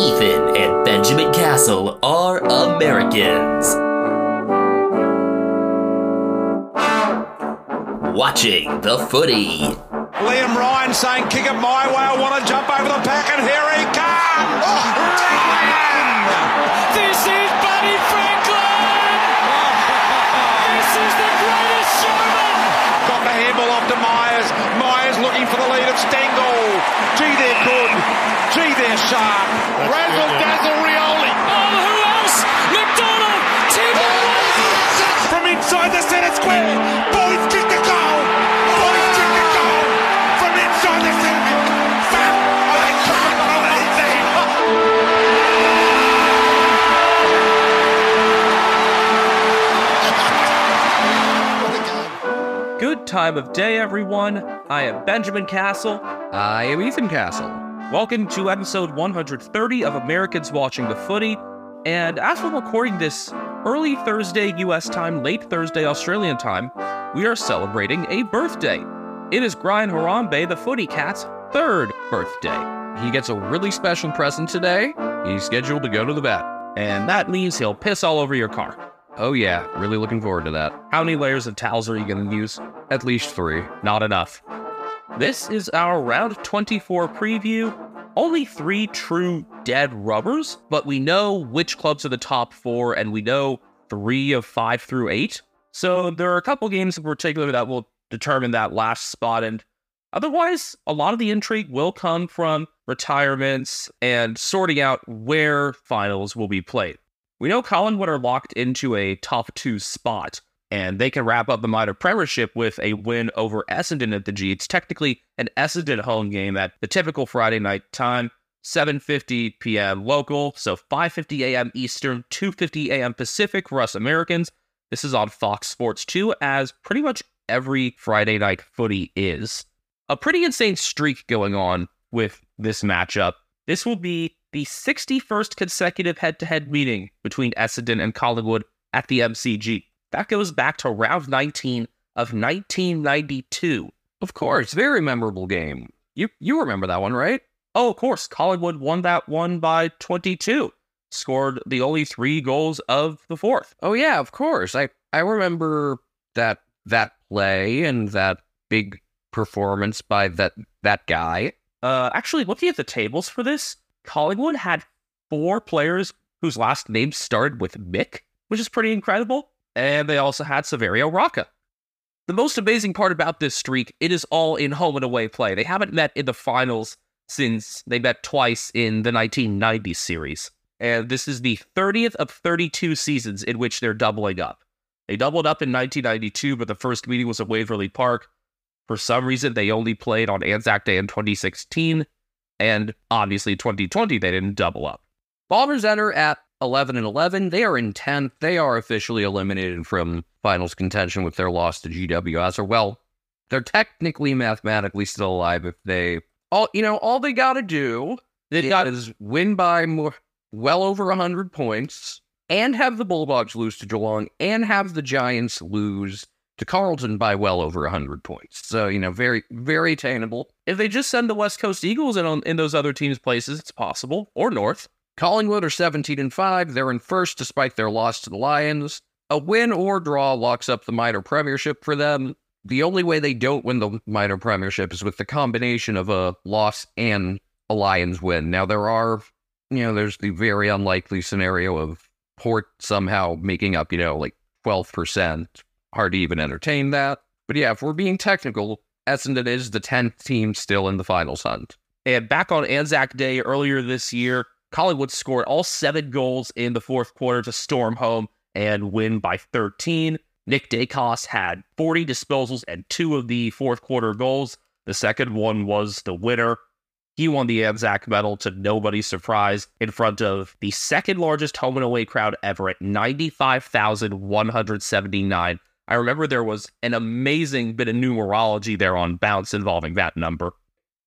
Ethan and Benjamin Castle are Americans. Watching the footy. Liam Ryan saying, kick it my way, I want to jump over the pack, and here he comes! Oh, Ryan! For the lead of Stengle. Gee, they're good. Gee, they're sharp. Razzle dazzle Rioli. Oh, who else? McDonald! Timber oh, From inside the centre square. Time of day, everyone. I am Benjamin Castle. I am Ethan Castle. Welcome to episode 130 of Americans Watching the Footy. And as we're recording this early Thursday US time, late Thursday Australian time, we are celebrating a birthday. It is Brian Harambe, the Footy Cat's third birthday. He gets a really special present today. He's scheduled to go to the vet. And that means he'll piss all over your car. Oh, yeah, really looking forward to that. How many layers of towels are you going to use? At least three. Not enough. This is our round 24 preview. Only three true dead rubbers, but we know which clubs are the top four, and we know three of five through eight. So there are a couple games in particular that will determine that last spot, and otherwise, a lot of the intrigue will come from retirements and sorting out where finals will be played. We know Collingwood are locked into a top two spot, and they can wrap up the minor premiership with a win over Essendon at the G. It's technically an Essendon home game at the typical Friday night time, 7:50 p.m. local, so 5:50 a.m. Eastern, 2:50 a.m. Pacific for us Americans. This is on Fox Sports 2 as pretty much every Friday night footy is. A pretty insane streak going on with this matchup. This will be the 61st consecutive head-to-head meeting between Essendon and Collingwood at the MCG. That goes back to round 19 of 1992. Of course, very memorable game. You you remember that one, right? Oh, of course, Collingwood won that one by 22. Scored the only three goals of the fourth. Oh yeah, of course. I I remember that that play and that big performance by that that guy. Uh, actually, looking at the tables for this, Collingwood had four players whose last names started with Mick, which is pretty incredible. And they also had Saverio Rocca. The most amazing part about this streak, it is all in home and away play. They haven't met in the finals since they met twice in the 1990 series. And this is the 30th of 32 seasons in which they're doubling up. They doubled up in 1992, but the first meeting was at Waverley Park. For some reason, they only played on Anzac Day in 2016, and obviously 2020 they didn't double up. Bombers enter at 11 and 11. They are in 10th. They are officially eliminated from finals contention with their loss to GWS. Or well, they're technically mathematically still alive if they all you know all they got to do They got is win by more well over 100 points and have the Bulldogs lose to Geelong and have the Giants lose to Carlton by well over 100 points. So, you know, very very attainable. if they just send the West Coast Eagles in on in those other teams' places, it's possible. Or North. Collingwood are 17 and 5. They're in first despite their loss to the Lions. A win or draw locks up the minor premiership for them. The only way they don't win the minor premiership is with the combination of a loss and a Lions win. Now, there are, you know, there's the very unlikely scenario of Port somehow making up, you know, like 12%. Hard to even entertain that. But yeah, if we're being technical, Essendon is the 10th team still in the finals hunt. And back on Anzac Day earlier this year, Collingwood scored all seven goals in the fourth quarter to storm home and win by 13. Nick Daicos had 40 disposals and two of the fourth quarter goals. The second one was the winner. He won the Anzac medal to nobody's surprise in front of the second largest home and away crowd ever at 95,179. I remember there was an amazing bit of numerology there on bounce involving that number.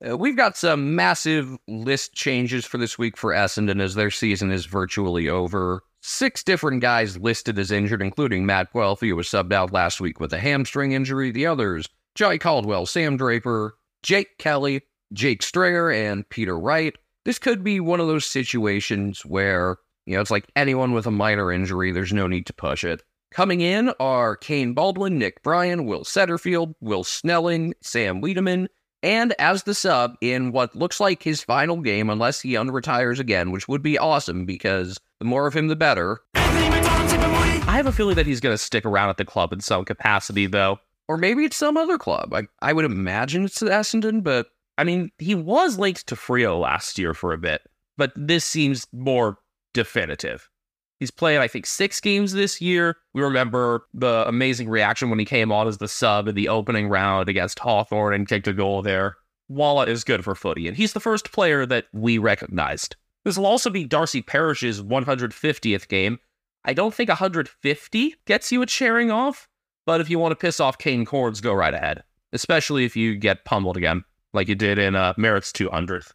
Uh, we've got some massive list changes for this week for Essendon as their season is virtually over. Six different guys listed as injured, including Matt Guelfi, who was subbed out last week with a hamstring injury. The others, Jye Caldwell, Sam Draper, Jake Kelly, Jake Stringer and Peter Wright. This could be one of those situations where, you know, it's like anyone with a minor injury, there's no need to push it. Coming in are Kaine Baldwin, Nick Bryan, Will Setterfield, Will Snelling, Sam Weideman, and as the sub in what looks like his final game, unless he unretires again, which would be awesome because the more of him, the better. I have a feeling that he's going to stick around at the club in some capacity, though. Or maybe it's some other club. I, I would imagine it's Essendon, but I mean, he was linked to Freo last year for a bit, but this seems more definitive. He's played, I think, six games this year. We remember the amazing reaction when he came on as the sub in the opening round against Hawthorn and kicked a goal there. Walla is good for footy, and he's the first player that we recognized. This will also be Darcy Parish's 150th game. I don't think 150 gets you a sharing off, but if you want to piss off Kane Cornes, go right ahead, especially if you get pummeled again, like you did in uh, Merrett's 200th.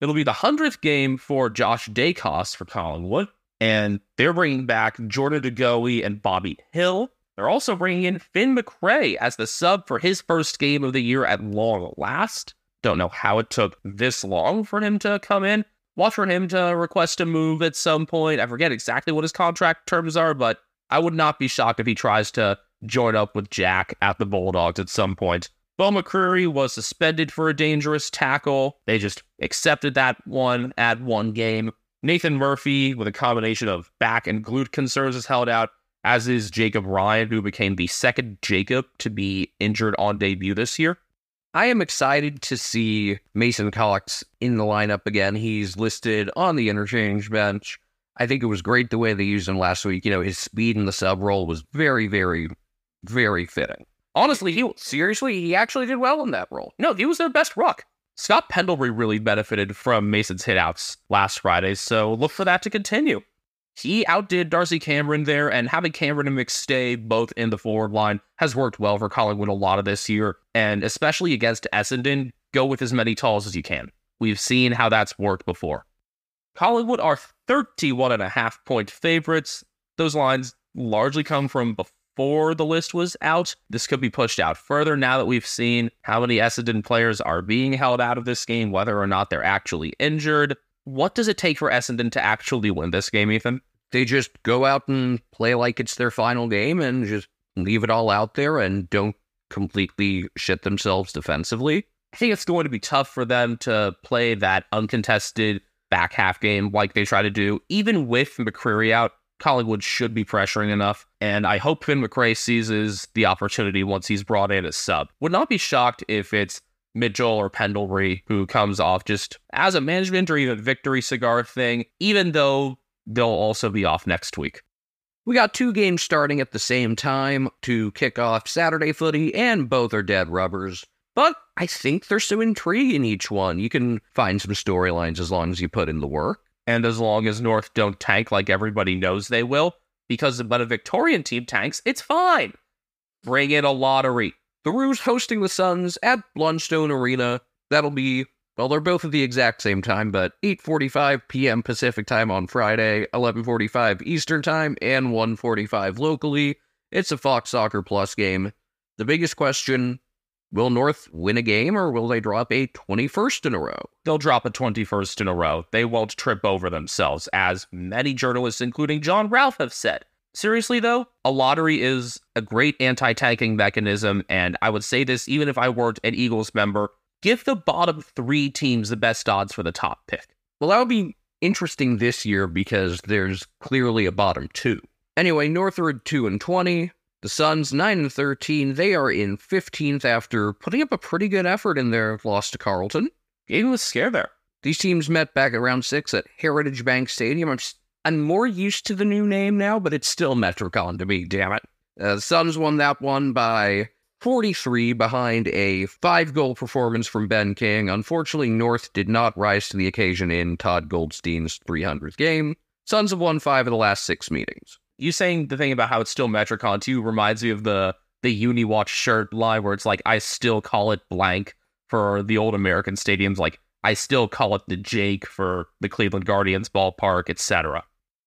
It'll be the 100th game for Josh Daicos for Collingwood, and they're bringing back Jordan De Goey and Bobby Hill. They're also bringing in Finn Macrae as the sub for his first game of the year at long last. Don't know how it took this long for him to come in. Watch for him to request a move at some point. I forget exactly what his contract terms are, but I would not be shocked if he tries to join up with Jack at the Bulldogs at some point. Beau McCreery was suspended for a dangerous tackle. They just accepted that one at one game. Nathan Murphy, with a combination of back and glute concerns, is held out, as is Jacob Ryan, who became the second Jacob to be injured on debut this year. I am excited to see Mason Cox in the lineup again. He's listed on the interchange bench. I think it was great the way they used him last week. You know, his speed in the sub role was very, very, very fitting. Honestly, he Seriously, he actually did well in that role. no, he was their best ruck. Scott Pendlebury really benefited from Mason's hitouts last Friday, so look for that to continue. He outdid Darcy Cameron there, and having Cameron and McStay both in the forward line has worked well for Collingwood a lot of this year, and especially against Essendon, go with as many talls as you can. We've seen how that's worked before. Collingwood are 31 and a half point favorites. Those lines largely come from before the list was out. This could be pushed out further now that we've seen how many Essendon players are being held out of this game, whether or not they're actually injured. What does it take for Essendon to actually win this game, Ethan? They just go out and play like it's their final game and just leave it all out there and don't completely shit themselves defensively. I think it's going to be tough for them to play that uncontested back half game like they try to do. Even with McCreery out, Collingwood should be pressuring enough, and I hope Finn Macrae seizes the opportunity once he's brought in as sub. Would not be shocked if it's Mitchell or Pendlebury who comes off just as a management or even victory cigar thing, even though they'll also be off next week. We got two games starting at the same time to kick off Saturday footy, and both are dead rubbers. But I think there's some intrigue in each one. You can find some storylines as long as you put in the work. And as long as North don't tank like everybody knows they will, because when a Victorian team tanks, it's fine. Bring in a lottery. The Roos hosting the Suns at Blundstone Arena. That'll be well, they're both at the exact same time, but 8:45 p.m. Pacific time on Friday, 11:45 Eastern time, and 1:45 locally. It's a Fox Soccer Plus game. The biggest question: Will North win a game, or will they drop a 21st in a row? They'll drop a 21st in a row. They won't trip over themselves, as many journalists, including Jon Ralph, have said. Seriously, though, a lottery is a great anti tanking mechanism, and I would say this even if I weren't an Eagles member give the bottom three teams the best odds for the top pick. Well, that would be interesting this year because there's clearly a bottom two. Anyway, Northwood 2 and 20. The Suns 9 and 13. They are in 15th after putting up a pretty good effort in their loss to Carlton. Game was scare there. These teams met back at round six at Heritage Bank Stadium. I'm, I'm more used to the new name now, but it's still Metricon to me, damn it. Uh, the Suns won that one by 43 behind a five goal performance from Ben King. Unfortunately, North did not rise to the occasion in Todd Goldstein's 300th game. Suns have won five of the last six meetings. You saying the thing about how it's still Metricon too reminds me of the the Uniwatch shirt line where it's like I still call it blank for the old American stadiums, like I still call it the Jake for the Cleveland Guardians ballpark, etc.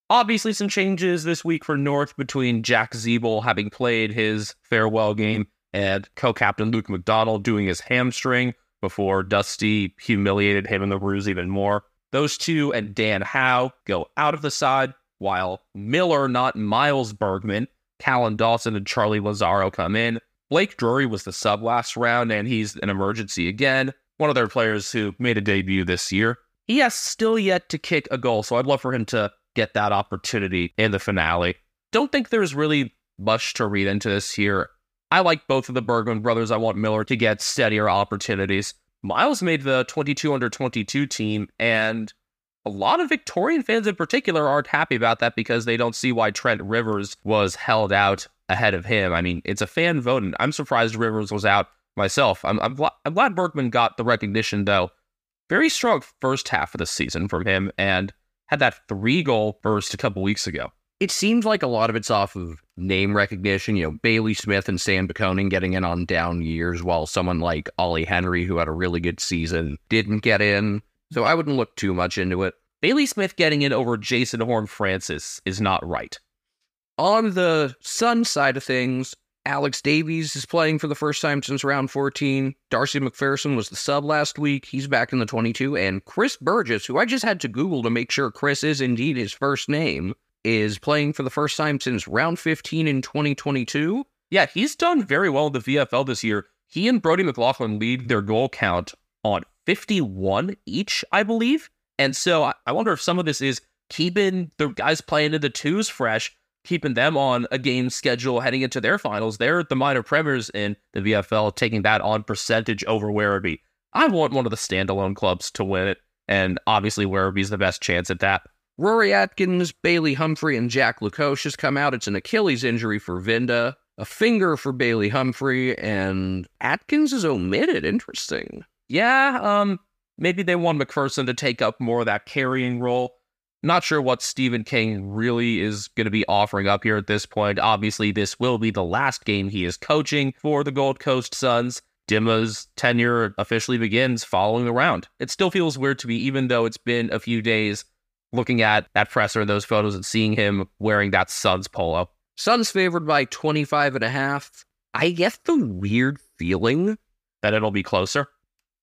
Obviously, some changes this week for North between Jack Ziebell having played his farewell game and co-captain Luke McDonald doing his hamstring. before Dusty humiliated him in the ruse even more. Those two and Dan Howe go out of the side, while Miller, not Miles Bergman, Callan Dawson, and Charlie Lazzaro come in. Blake Drury was the sub last round, and he's an emergency again. One of their players who made a debut this year. He has still yet to kick a goal, so I'd love for him to get that opportunity in the finale. Don't think there's really much to read into this here. I like both of the Bergman brothers. I want Miller to get steadier opportunities. Miles made the 22 under 22 team, and a lot of Victorian fans in particular aren't happy about that because they don't see why Trent Rivers was held out ahead of him. I mean, it's a fan vote, and I'm surprised Rivers was out myself. I'm, I'm, I'm glad Bergman got the recognition, though. Very strong first half of the season from him, and had that three goal burst a couple weeks ago it seems like a lot of it's off of name recognition. You know, Bailey Smith and Sam Bacone getting in on down years, while someone like Ollie Henry, who had a really good season, didn't get in. So I wouldn't look too much into it. Bailey Smith getting in over Jason Horne-Francis is not right. On the Sun side of things, Alex Davies is playing for the first time since round 14. Darcy McPherson was the sub last week. He's back in the 22. And Chris Burgess, who I just had to Google to make sure Chris is indeed his first name, is playing for the first time since round 15 in 2022. Yeah, he's done very well in the VFL this year. He and Brodie McLaughlin lead their goal count on 51 each, I believe. And so I wonder if some of this is keeping the guys playing in the twos fresh, keeping them on a game schedule heading into their finals. They're the minor premiers in the VFL, taking that on percentage over Werribee. I want one of the standalone clubs to win it, and obviously Werribee's the best chance at that. Rory Atkins, Bailey Humphrey, and Jack Lukosius has come out. It's an Achilles injury for Vinda, a finger for Bailey Humphrey, and Atkins is omitted. Interesting. Yeah, um, maybe they want McPherson to take up more of that carrying role. Not sure what Steven King really is going to be offering up here at this point. Obviously, this will be the last game he is coaching for the Gold Coast Suns. Dimma's tenure officially begins following the round. It still feels weird to me, even though it's been a few days looking at that presser, and those photos, and seeing him wearing that Suns polo. Suns favored by 25 and a half. I get the weird feeling that it'll be closer.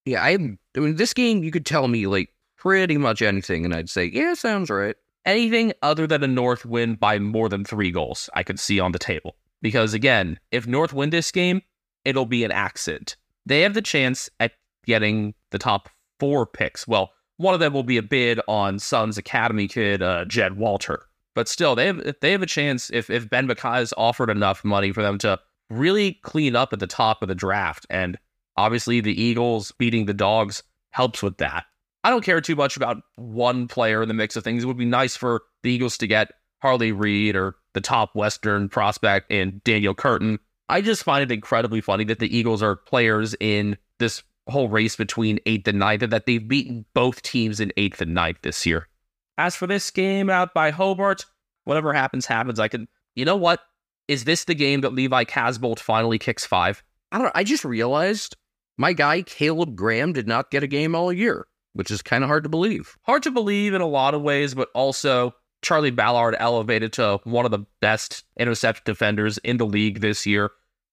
Yeah, I, I mean, this game, you could tell me like pretty much anything, and I'd say, yeah, sounds right. Anything other than a North win by more than three goals, I could see on the table. Because again, if North win this game, it'll be an accident. They have the chance at getting the top four picks. Well, one of them will be a bid on Suns Academy kid uh, Jed Walter. But still, they have they have a chance if if Ben McKay is offered enough money for them to really clean up at the top of the draft. And obviously, the Eagles beating the Dogs helps with that. I don't care too much about one player in the mix of things. It would be nice for the Eagles to get Harley Reid or the top Western prospect and Daniel Curtin. I just find it incredibly funny that the Eagles are players in this whole race between eighth and ninth, and that they've beaten both teams in eighth and ninth this year. As for this game out by Hobart, whatever happens, happens. I can, you know what? Is this the game that Levi Casboult finally kicks five? I don't know. I just realized my guy, Caleb Graham, did not get a game all year, which is kind of hard to believe. Hard to believe in a lot of ways, but also Charlie Ballard elevated to one of the best intercept defenders in the league this year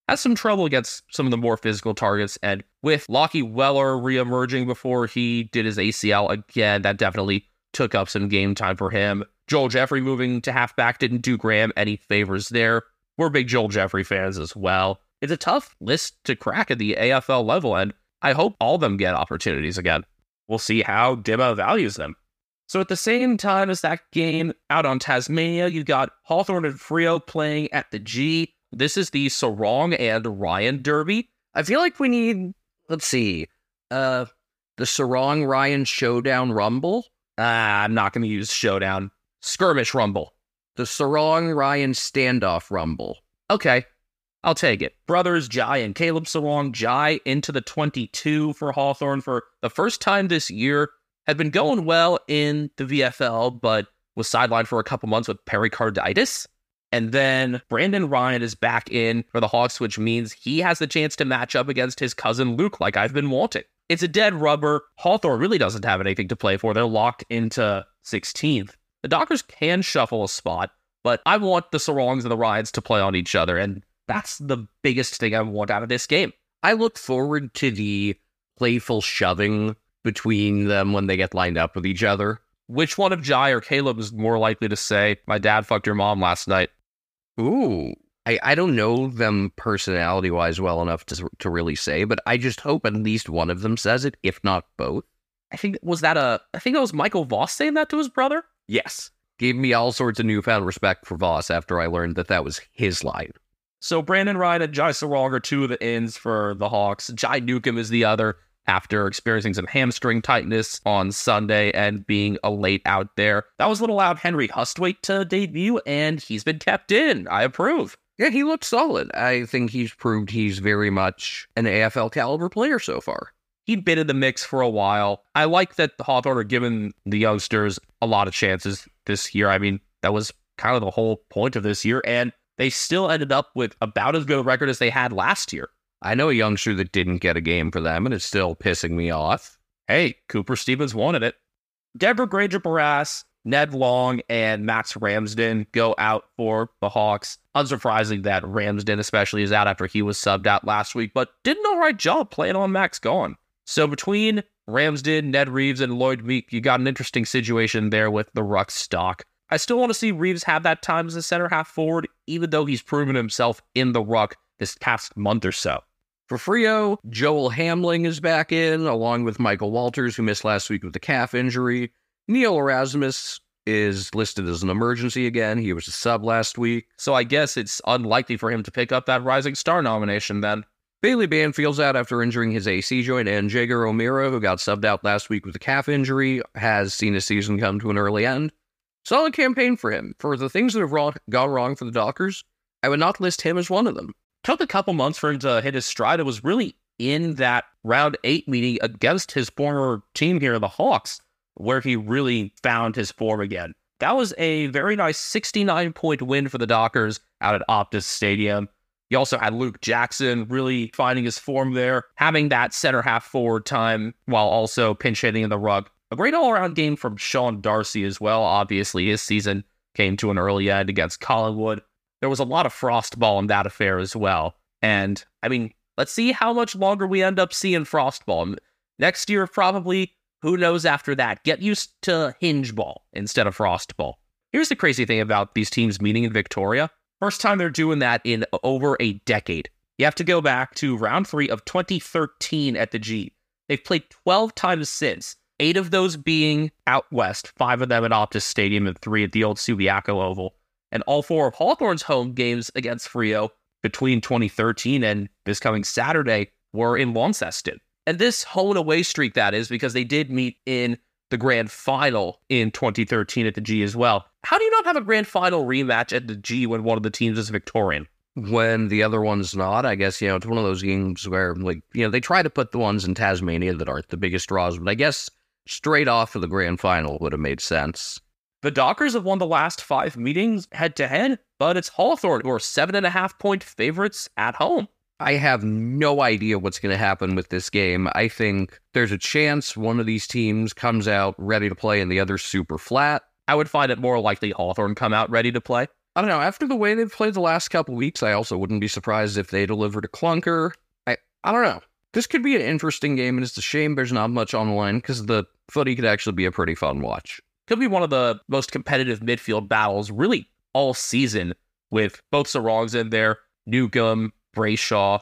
has some trouble against some of the more physical targets. And with Lachie Weller reemerging before he did his ACL again, that definitely took up some game time for him. Joel Jeffrey moving to halfback didn't do Graham any favors there. We're big Joel Jeffrey fans as well. It's a tough list to crack at the AFL level, and I hope all of them get opportunities again. We'll see how Dimma values them. So at the same time as that game out on Tasmania, you've got Hawthorn and Freo playing at the G. This is the Serong and Ryan Derby. I feel like we need, let's see, uh, the Serong Ryan Showdown Rumble. Ah, I'm not going to use Showdown. Skirmish Rumble. The Serong Ryan Standoff Rumble. Okay, I'll take it. Brothers Jai and Caleb Serong. Jai into the 22 for Hawthorn for the first time this year. Had been going well in the VFL, but was sidelined for a couple months with pericarditis. And then Brandon Ryan is back in for the Hawks, which means he has the chance to match up against his cousin Luke, like I've been wanting. It's a dead rubber. Hawthorn really doesn't have anything to play for. They're locked into 16th. The Dockers can shuffle a spot, but I want the Serongs and the Ryans to play on each other, and that's the biggest thing I want out of this game. I look forward to the playful shoving between them when they get lined up with each other. Which one of Jai or Caleb is more likely to say, My dad fucked your mom last night? Ooh. I, I don't know them personality wise well enough to, to really say, but I just hope at least one of them says it, if not both. I think was that a I think that was Michael Voss saying that to his brother. Yes. Gave me all sorts of newfound respect for Voss after I learned that that was his line. So Brandon Ryan and Jai Serong are two of the ends for the Hawks. Jai Newcombe is the other after experiencing some hamstring tightness on Sunday and being a late out there. That was a little out Henry Hustwaite to debut, and he's been kept in. I approve. Yeah, he looked solid. I think he's proved he's very much an AFL caliber player so far. He'd been in the mix for a while. I like that the Hawthorn are giving the youngsters a lot of chances this year. I mean, that was kind of the whole point of this year, and they still ended up with about as good a record as they had last year. I know a youngster that didn't get a game for them, and it's still pissing me off. Hey, Cooper Stephens wanted it. Denver Grainger-Barras, Ned Long, and Max Ramsden go out for the Hawks. Unsurprising that Ramsden, especially, is out after he was subbed out last week, but did an all right job playing on Max Gawn. So between Ramsden, Ned Reeves, and Lloyd Meek, you got an interesting situation there with the Ruck stock. I still want to see Reeves have that time as a center half forward, even though he's proven himself in the Ruck this past month or so. For Freo, Joel Hamling is back in, along with Michael Walters, who missed last week with a calf injury. Neil Erasmus is listed as an emergency again. He was a sub last week. So I guess it's unlikely for him to pick up that Rising Star nomination then. Bailey Banfield's out after injuring his AC joint, and Jaeger O'Meara, who got subbed out last week with a calf injury, has seen his season come to an early end. Solid campaign for him. For the things that have wrong, gone wrong for the Dockers, I would not list him as one of them. Took a couple months for him to hit his stride. It was really in that round eight meeting against his former team here, the Hawks, where he really found his form again. That was a very nice 69 point win for the Dockers out at Optus Stadium. You also had Luke Jackson really finding his form there, having that center half forward time while also pinch hitting in the ruck. A great all around game from Sean Darcy as well. Obviously, his season came to an early end against Collingwood. There was a lot of frostball in that affair as well. And I mean, let's see how much longer we end up seeing frostball. Next year, probably, who knows after that? Get used to hinge ball instead of frostball. Here's the crazy thing about these teams meeting in Victoria. First time they're doing that in over a decade. You have to go back to round three of 2013 at the G. They've played 12 times since, eight of those being out west, five of them at Optus Stadium, and three at the old Subiaco Oval. And all four of Hawthorn's home games against Freo between 2013 and this coming Saturday were in Launceston. And this home and away streak, that is, because they did meet in the grand final in 2013 at the G as well. How do you not have a grand final rematch at the G when one of the teams is Victorian? When the other one's not, I guess, you know, it's one of those games where, like, you know, they try to put the ones in Tasmania that aren't the biggest draws, but I guess straight off of the grand final would have made sense. The Dockers have won the last five meetings head to head, but it's Hawthorn who are seven and a half point favorites at home. I have no idea what's going to happen with this game. I think there's a chance one of these teams comes out ready to play and the other super flat. I would find it more likely Hawthorn come out ready to play. I don't know. After the way they've played the last couple weeks, I also wouldn't be surprised if they delivered a clunker. I I don't know. This could be an interesting game, and it's a shame there's not much on the line because the footy could actually be a pretty fun watch. Could be one of the most competitive midfield battles really all season with both Serongs in there, Newcombe, Brayshaw.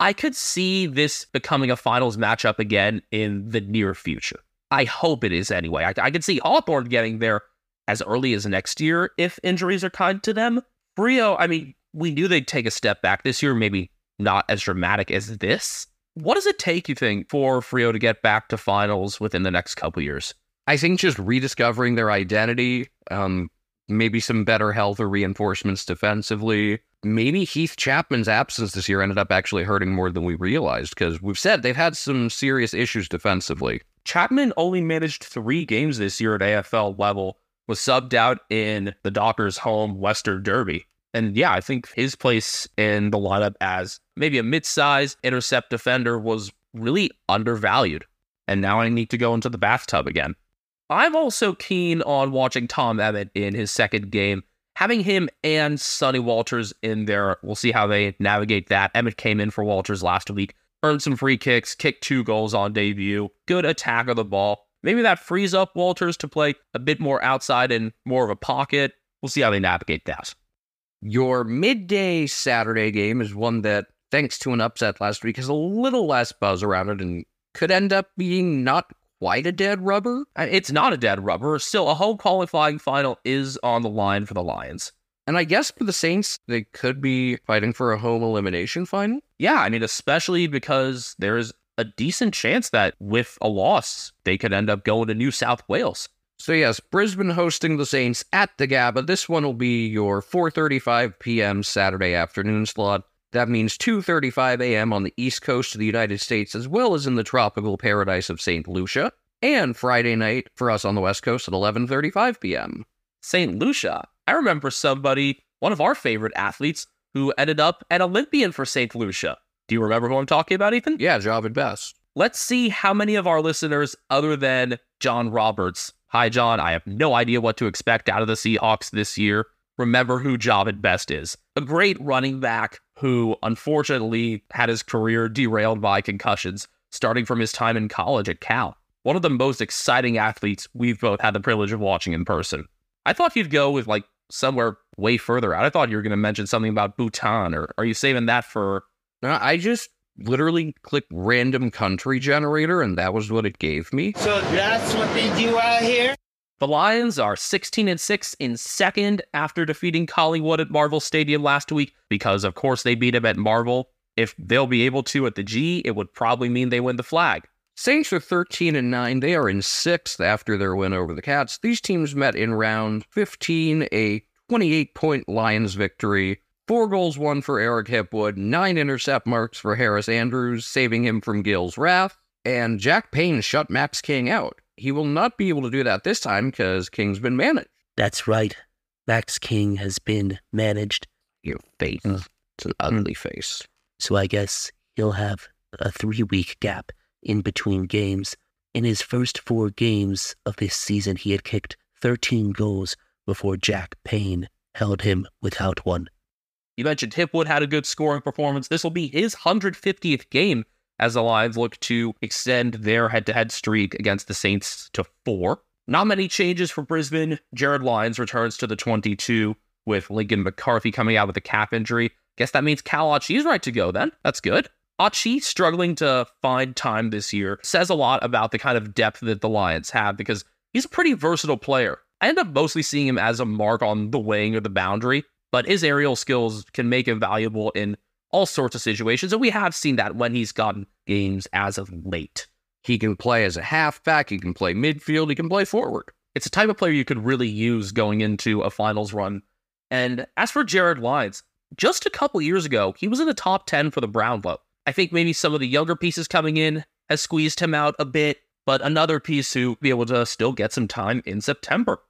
I could see this becoming a finals matchup again in the near future. I hope it is anyway. I, I could see Hawthorn getting there as early as next year if injuries are kind to them. Freo, I mean, we knew they'd take a step back this year, maybe not as dramatic as this. What does it take, you think, for Freo to get back to finals within the next couple years? I think just rediscovering their identity, um, maybe some better health or reinforcements defensively. Maybe Heath Chapman's absence this year ended up actually hurting more than we realized because we've said they've had some serious issues defensively. Chapman only managed three games this year at AFL level, was subbed out in the Dockers' home Western Derby. And yeah, I think his place in the lineup as maybe a mid-size intercept defender was really undervalued. And now I need to go into the bathtub again. I'm also keen on watching Tom Emmett in his second game. Having him and Sonny Walters in there, we'll see how they navigate that. Emmett came in for Walters last week. earned some free kicks, kicked two goals on debut, good attack of the ball. Maybe that frees up Walters to play a bit more outside and more of a pocket. We'll see how they navigate that. Your midday Saturday game is one that, thanks to an upset last week, has a little less buzz around it and could end up being not quite a dead rubber. Uh, It's not a dead rubber. Still, a home qualifying final is on the line for the Lions. And I guess for the Saints, they could be fighting for a home elimination final. Yeah, I mean, especially because there's a decent chance that with a loss, they could end up going to New South Wales. So yes, Brisbane hosting the Saints at the Gabba. This one will be your 4:35 p.m. Saturday afternoon slot. That means 2:35 a.m. on the east coast of the United States, as well as in the tropical paradise of St. Lucia, and Friday night for us on the west coast at 11:35 p.m. St. Lucia. I remember somebody, one of our favorite athletes, who ended up an Olympian for St. Lucia. Do you remember who I'm talking about, Ethan? Yeah, Jahvid Best. Let's see how many of our listeners, other than John Roberts, hi John, I have no idea what to expect out of the Seahawks this year, remember who Jahvid Best is. A great running back who unfortunately had his career derailed by concussions, starting from his time in college at Cal. One of the most exciting athletes we've both had the privilege of watching in person. I thought you'd go with like somewhere way further out. I thought you were going to mention something about Bhutan, or are you saving that for I just literally click random country generator, and that was what it gave me. So that's what they do out here? The Lions are 16 and 6 in second after defeating Collingwood at Marvel Stadium last week because of course they beat him at Marvel. If they'll be able to at the G, it would probably mean they win the flag. Saints are 13 and 9. They are in sixth after their win over the Cats. These teams met in round 15, a 28 point Lions victory. Four goals won for Eric Hipwood, nine intercept marks for Harris Andrews, saving him from Gill's wrath. And Jack Payne shut Max King out. He will not be able to do that this time because King's been managed. That's right. Max King has been managed, Your face. Mm. It's an ugly mm. face. so I guess he'll have a three week gap in between games. In his first four games of this season, he had kicked 13 goals before Jack Payne held him without one. You mentioned Hipwood had a good scoring performance. This will be his 150th game as the Lions look to extend their head to head streak against the Saints to four. Not many changes for Brisbane. Jarryd Lyons returns to the 22 with Lincoln McCarthy coming out with a calf injury. Guess that means Cal Achi's right to go then. That's good. Achi struggling to find time this year says a lot about the kind of depth that the Lions have because he's a pretty versatile player. I end up mostly seeing him as a mark on the wing or the boundary, but his aerial skills can make him valuable in all sorts of situations, and we have seen that when he's gotten games as of late. He can play as a halfback, he can play midfield, he can play forward. It's a type of player you could really use going into a finals run. And as for Jarryd Lyons, just a couple years ago, he was in the top 10 for the Brownlow. I think maybe some of the younger pieces coming in has squeezed him out a bit, but another piece who be able to still get some time in September.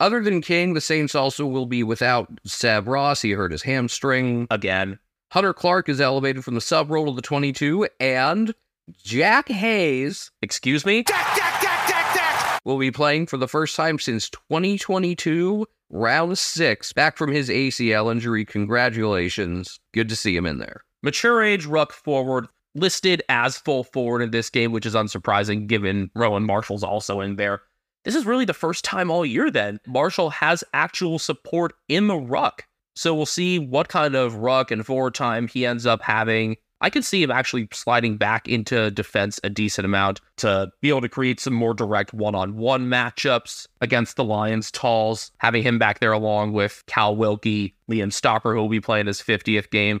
Other than King, the Saints also will be without Seb Ross. He hurt his hamstring. Again, Hunter Clark is elevated from the sub role to the 22, and Jack Hayes excuse me? Dak, dak, dak, dak, dak. will be playing for the first time since 2022, round six, back from his ACL injury. Congratulations. Good to see him in there. Mature age ruck forward, listed as full forward in this game, which is unsurprising given Rowan Marshall's also in there. This is really the first time all year then Marshall has actual support in the ruck. So we'll see what kind of ruck and forward time he ends up having. I could see him actually sliding back into defense a decent amount to be able to create some more direct one on one matchups against the Lions Talls, having him back there along with Cal Wilkie, Liam Stocker, who will be playing his 50th game.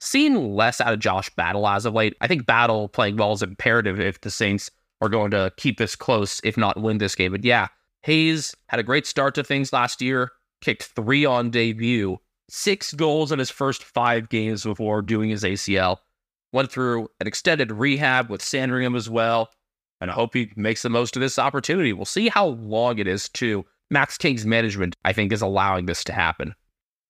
Seen less out of Josh Battle as of late. I think Battle playing well is imperative if the Saints are going to keep this close, if not win this game. But yeah, Hayes had a great start to things last year, kicked three on debut, six goals in his first five games before doing his ACL. Went through an extended rehab with Sandringham as well, and I hope he makes the most of this opportunity. We'll see how long it is, too. Max King's management, I think, is allowing this to happen.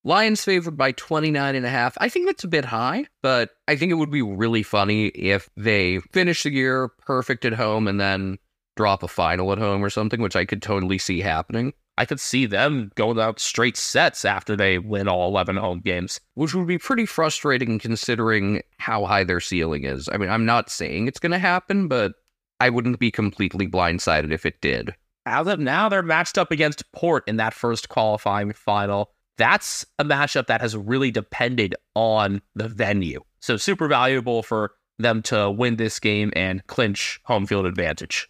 Lions favored by 29 and a half. I think that's a bit high, but I think it would be really funny if they finish the year perfect at home and then drop a final at home or something, which I could totally see happening. I could see them going out straight sets after they win all 11 home games. which would be pretty frustrating considering how high their ceiling is. I mean, I'm not saying it's going to happen, but I wouldn't be completely blindsided if it did. As of now, they're matched up against Port in that first qualifying final. That's a matchup that has really depended on the venue. So, super valuable for them to win this game and clinch home field advantage.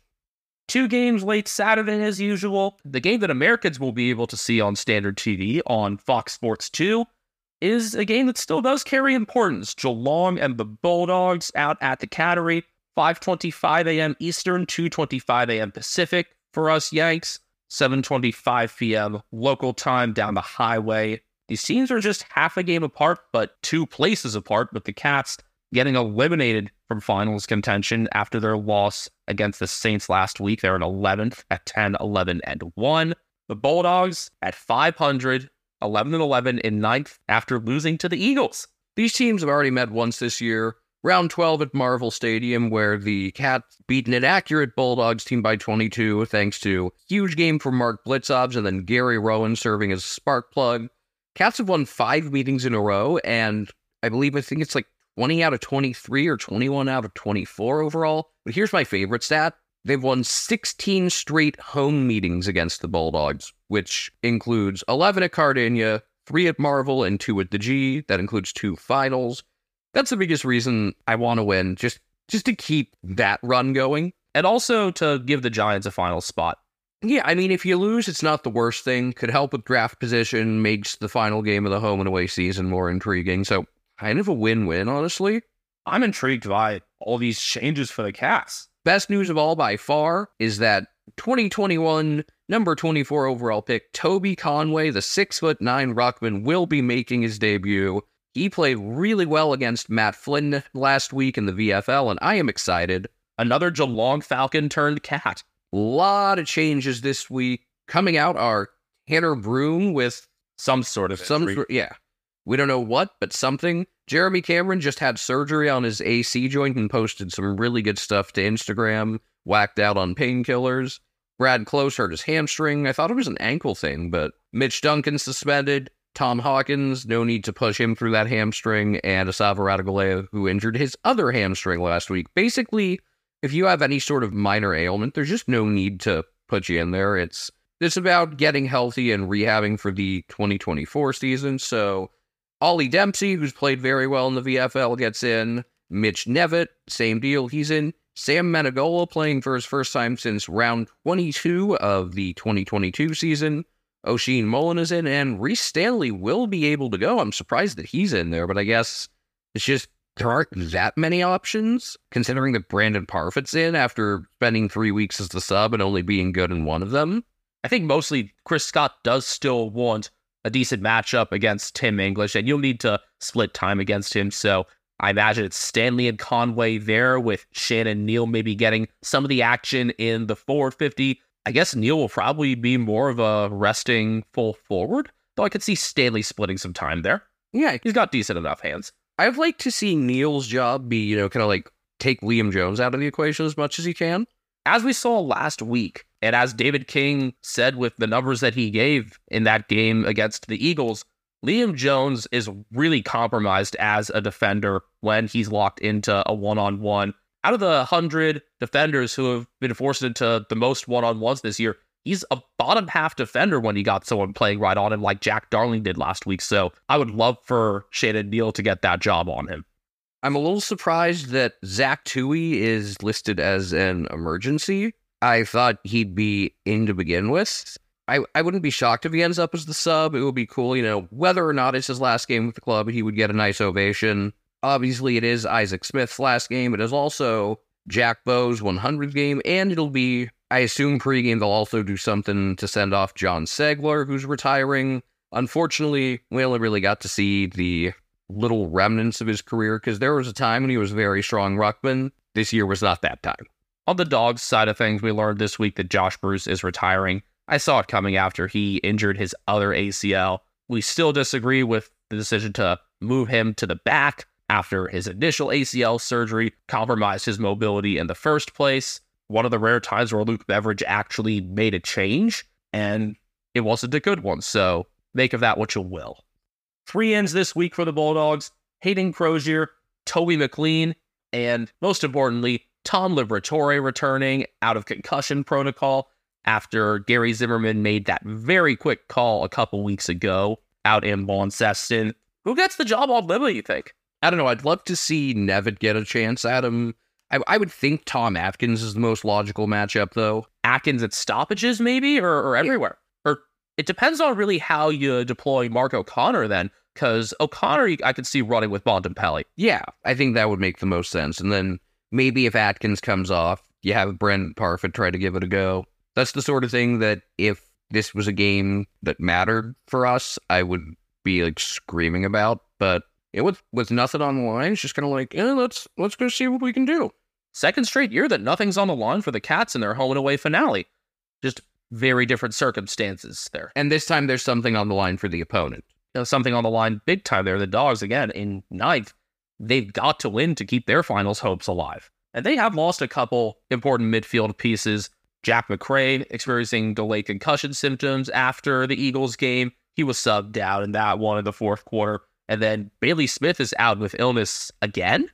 Two games late Saturday, as usual. The game that Americans will be able to see on standard TV on Fox Sports 2 is a game that still does carry importance. Geelong and the Bulldogs out at the Cattery, 5:25 a.m. Eastern, 2:25 a.m. Pacific for us Yanks, 7:25 p.m. local time down the highway. These teams are just half a game apart, but two places apart, with the Cats getting eliminated from finals contention after their loss against the Saints last week. They're in 11th at 10, 11, and 1. The Bulldogs at 500, 11 and 11 in ninth after losing to the Eagles. These teams have already met once this year. Round 12 at Marvel Stadium, where the Cats beat an inaccurate Bulldogs team by 22, thanks to huge game from Mark Blicavs and then Gary Rohan serving as spark plug. Cats have won five meetings in a row, and I believe I think it's like 20 out of 23 or 21 out of 24 overall. But here's my favorite stat. They've won 16 straight home meetings against the Bulldogs, which includes 11 at Kardinia, 3 at Marvel, and 2 at the G. That includes two finals. That's the biggest reason I want to win, just just to keep that run going. And also to give the Giants a final spot. Yeah, I mean, if you lose, it's not the worst thing. Could help with draft position, makes the final game of the home and away season more intriguing. So, kind of a win win, honestly. I'm intrigued by all these changes for the Cats. Best news of all by far is that 2021 number 24 overall pick Toby Conway, the six foot nine ruckman, will be making his debut. He played really well against Matt Flynn last week in the VFL, and I am excited. Another Geelong Falcon turned cat. lot of changes this week. Coming out are Tanner Bruhn with Some sort of some, injury. yeah, we don't know what, but something. Jeremy Cameron just had surgery on his AC joint and posted some really good stuff to Instagram. Whacked out on painkillers. Brad Close hurt his hamstring. I thought it was an ankle thing, but Mitch Duncan suspended. Tom Hawkins, no need to push him through that hamstring, and Esava Ratugolea, who injured his other hamstring last week. Basically, if you have any sort of minor ailment, there's just no need to put you in there. It's it's about getting healthy and rehabbing for the 2024 season. So Ollie Dempsey, who's played very well in the VFL, gets in. Mitch Knevitt, same deal, he's in. Sam Menegola playing for his first time since round 22 of the 2022 season. Oisin Mullin is in, and Rhys Stanley will be able to go. I'm surprised that he's in there, but I guess it's just there aren't that many options, considering that Brandan Parfitt's in after spending three weeks as the sub and only being good in one of them. I think mostly Chris Scott does still want a decent matchup against Tim English, and you'll need to split time against him. So I imagine it's Stanley and Conway there, with Shannon Neale maybe getting some of the action in the 450. I guess Neale will probably be more of a resting full forward, though I could see Stanley splitting some time there. Yeah, He's got decent enough hands. I'd like to see Neale's job be, you know, kind of like take Liam Jones out of the equation as much as he can. as we saw last week, and as David King said with the numbers that he gave in that game against the Eagles, Liam Jones is really compromised as a defender when he's locked into a one on one. Out of the 100 defenders who have been forced into the most one on ones this year, he's a bottom half defender when he got someone playing right on him like Jack Darling did last week. So I would love for Shannon Neale to get that job on him. I'm a little surprised that Zach Tuohy is listed as an emergency. I thought he'd be in to begin with. I, I wouldn't be shocked if he ends up as the sub. It would be cool, you know, whether or not it's his last game with the club, he would get a nice ovation. Obviously, it is Isaac Smith's last game. It is also Jack Bowes' 100th game, and it'll be, I assume, pregame. They'll also do something to send off Jon Ceglar, who's retiring. Unfortunately, we only really got to see the little remnants of his career because there was a time when he was a very strong ruckman. This year was not that time. On the dogs side of things, we learned this week that Josh Bruce is retiring. I saw it coming after he injured his other ACL. We still disagree with the decision to move him to the back after his initial ACL surgery compromised his mobility in the first place. One of the rare times where Luke Beveridge actually made a change. And it wasn't a good one. So make of that what you will. Three ends this week for the Bulldogs Hayden Crozier, Toby McLean, and most importantly, Tom Liberatore returning out of concussion protocol after Gary Zimmerman made that very quick call a couple weeks ago out in Launceston. Who gets the job on Libba, you think? I don't know. I'd love to see Knevitt get a chance at him. I, I would think Tom Atkins is the most logical matchup, though. Atkins at stoppages, maybe, or, or everywhere. Or it depends on really how you deploy Mark O'Connor then, because O'Connor I could see running with Bond and Bontempelli. Yeah, I think that would make the most sense. And then maybe if Atkins comes off, you have Brent Parfitt try to give it a go. That's the sort of thing that if this was a game that mattered for us, I would be like screaming about. But it with with nothing on the line, it's just kind of like, yeah, let's let's go see what we can do. Second straight year that nothing's on the line for the Cats in their home and away finale. Just very different circumstances there. And this time there's something on the line for the opponent. Know, something on the line big time there. The Dogs again in ninth. They've got to win to keep their finals hopes alive. And they have lost a couple important midfield pieces. Jack Macrae experiencing delayed concussion symptoms after the Eagles game. He was subbed out in that one in the fourth quarter. And then Bailey Smith is out with illness again.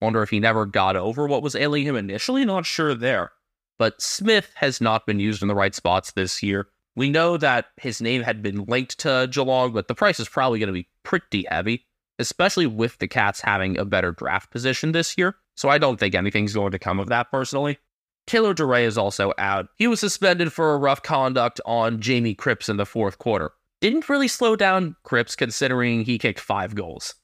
Wonder if he never got over what was ailing him initially. Not sure there. But Smith has not been used in the right spots this year. We know that his name had been linked to Geelong, but the price is probably going to be pretty heavy, especially with the Cats having a better draft position this year. So I don't think anything's going to come of that personally. Taylor Duryea is also out. He was suspended for a rough conduct on Jamie Cripps in the fourth quarter. Didn't really slow down Cripps considering he kicked five goals.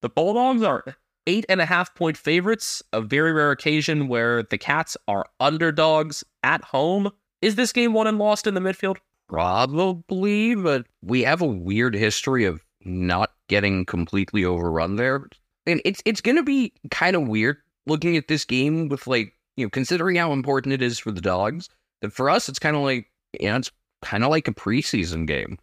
The Bulldogs are eight and a half point favorites, a very rare occasion where the Cats are underdogs at home. Is this game won and lost in the midfield? Probably, but we have a weird history of not getting completely overrun there. And it's it's gonna be kind of weird looking at this game with like, you know, considering how important it is for the dogs, that for us it's kind of like you know, it's kind of like a preseason game.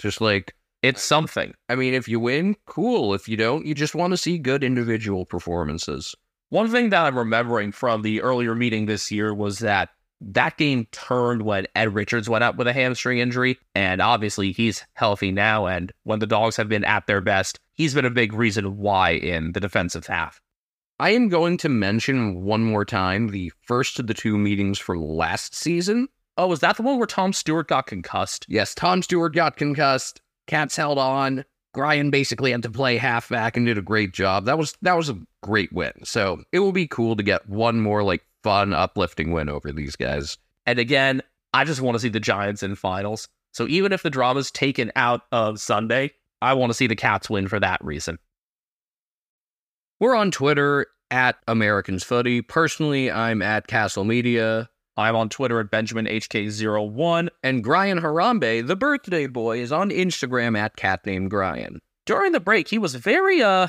Just like It's something. I mean, if you win, cool. If you don't, you just want to see good individual performances. One thing that I'm remembering from the earlier meeting this year was that that game turned when Ed Richards went out with a hamstring injury. And obviously, he's healthy now. And when the dogs have been at their best, he's been a big reason why in the defensive half. I am going to mention one more time the first of the two meetings from last season. Oh, was that the one where Tom Stewart got concussed? Yes, Tom Stewart got concussed. Cats held on. Brian basically had to play halfback and did a great job. That was that was a great win. So it will be cool to get one more like fun, uplifting win over these guys. And again, I just want to see the Giants in finals. So even if the drama's taken out of Sunday, I want to see the Cats win for that reason. We're on Twitter at Americans Footy. Personally, I'm at Castle Media. I'm on Twitter at BenjaminHK01. And Brian Harambe, the birthday boy, is on Instagram at cat named Brian. During the break, he was very uh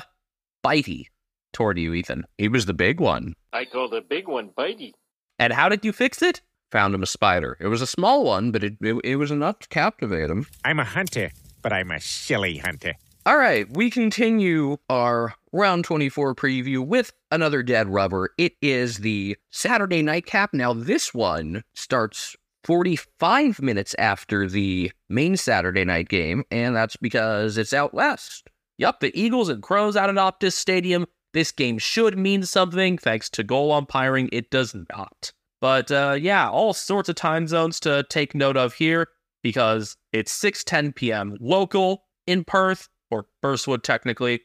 bitey toward you, Ethan. He was the big one. I call the big one bitey. And how did you fix it? Found him a spider. It was a small one, but it, it, it was enough to captivate him. I'm a hunter, but I'm a silly hunter. All right, we continue our round 24 preview with another dead rubber. It is the Saturday nightcap. Now, this one starts 45 minutes after the main Saturday night game, and that's because it's out west. Yup, the Eagles and Crows out at Optus Stadium. This game should mean something. Thanks to goal umpiring, it does not. But uh, yeah, all sorts of time zones to take note of here because it's 6:10 p.m. local in Perth or Burswood technically,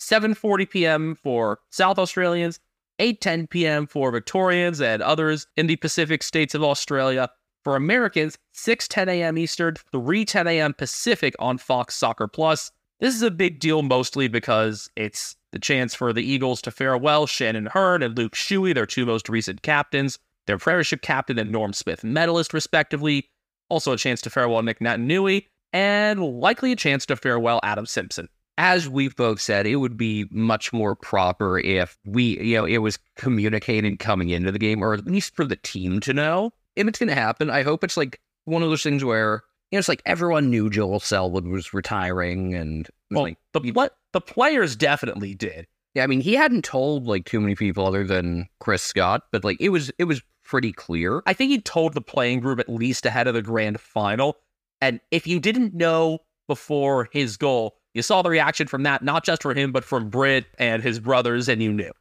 7:40 p.m. for South Australians, 8:10 p.m. for Victorians and others in the Pacific states of Australia. For Americans, 6:10 a.m. Eastern, 3:10 a.m. Pacific on Fox Soccer Plus. This is a big deal mostly because it's the chance for the Eagles to farewell Shannon Hurn and Luke Shuey, their two most recent captains, their Premiership captain and Norm Smith medalist, respectively. Also, a chance to farewell Nick Naitanui, and likely a chance to farewell Adam Simpson. As we've both said, it would be much more proper if we, you know, it was communicated coming into the game, or at least for the team to know if it's going to happen. I hope it's like one of those things where, you know, it's like everyone knew Joel Selwood was retiring, and Well, like, the, the players definitely did. yeah, I mean, he hadn't told like too many people other than Chris Scott, but like it was, it was pretty clear. I think he told the playing group at least ahead of the grand final. And if you didn't know before his goal, you saw the reaction from that, not just from him, but from Britt and his brothers, and you knew.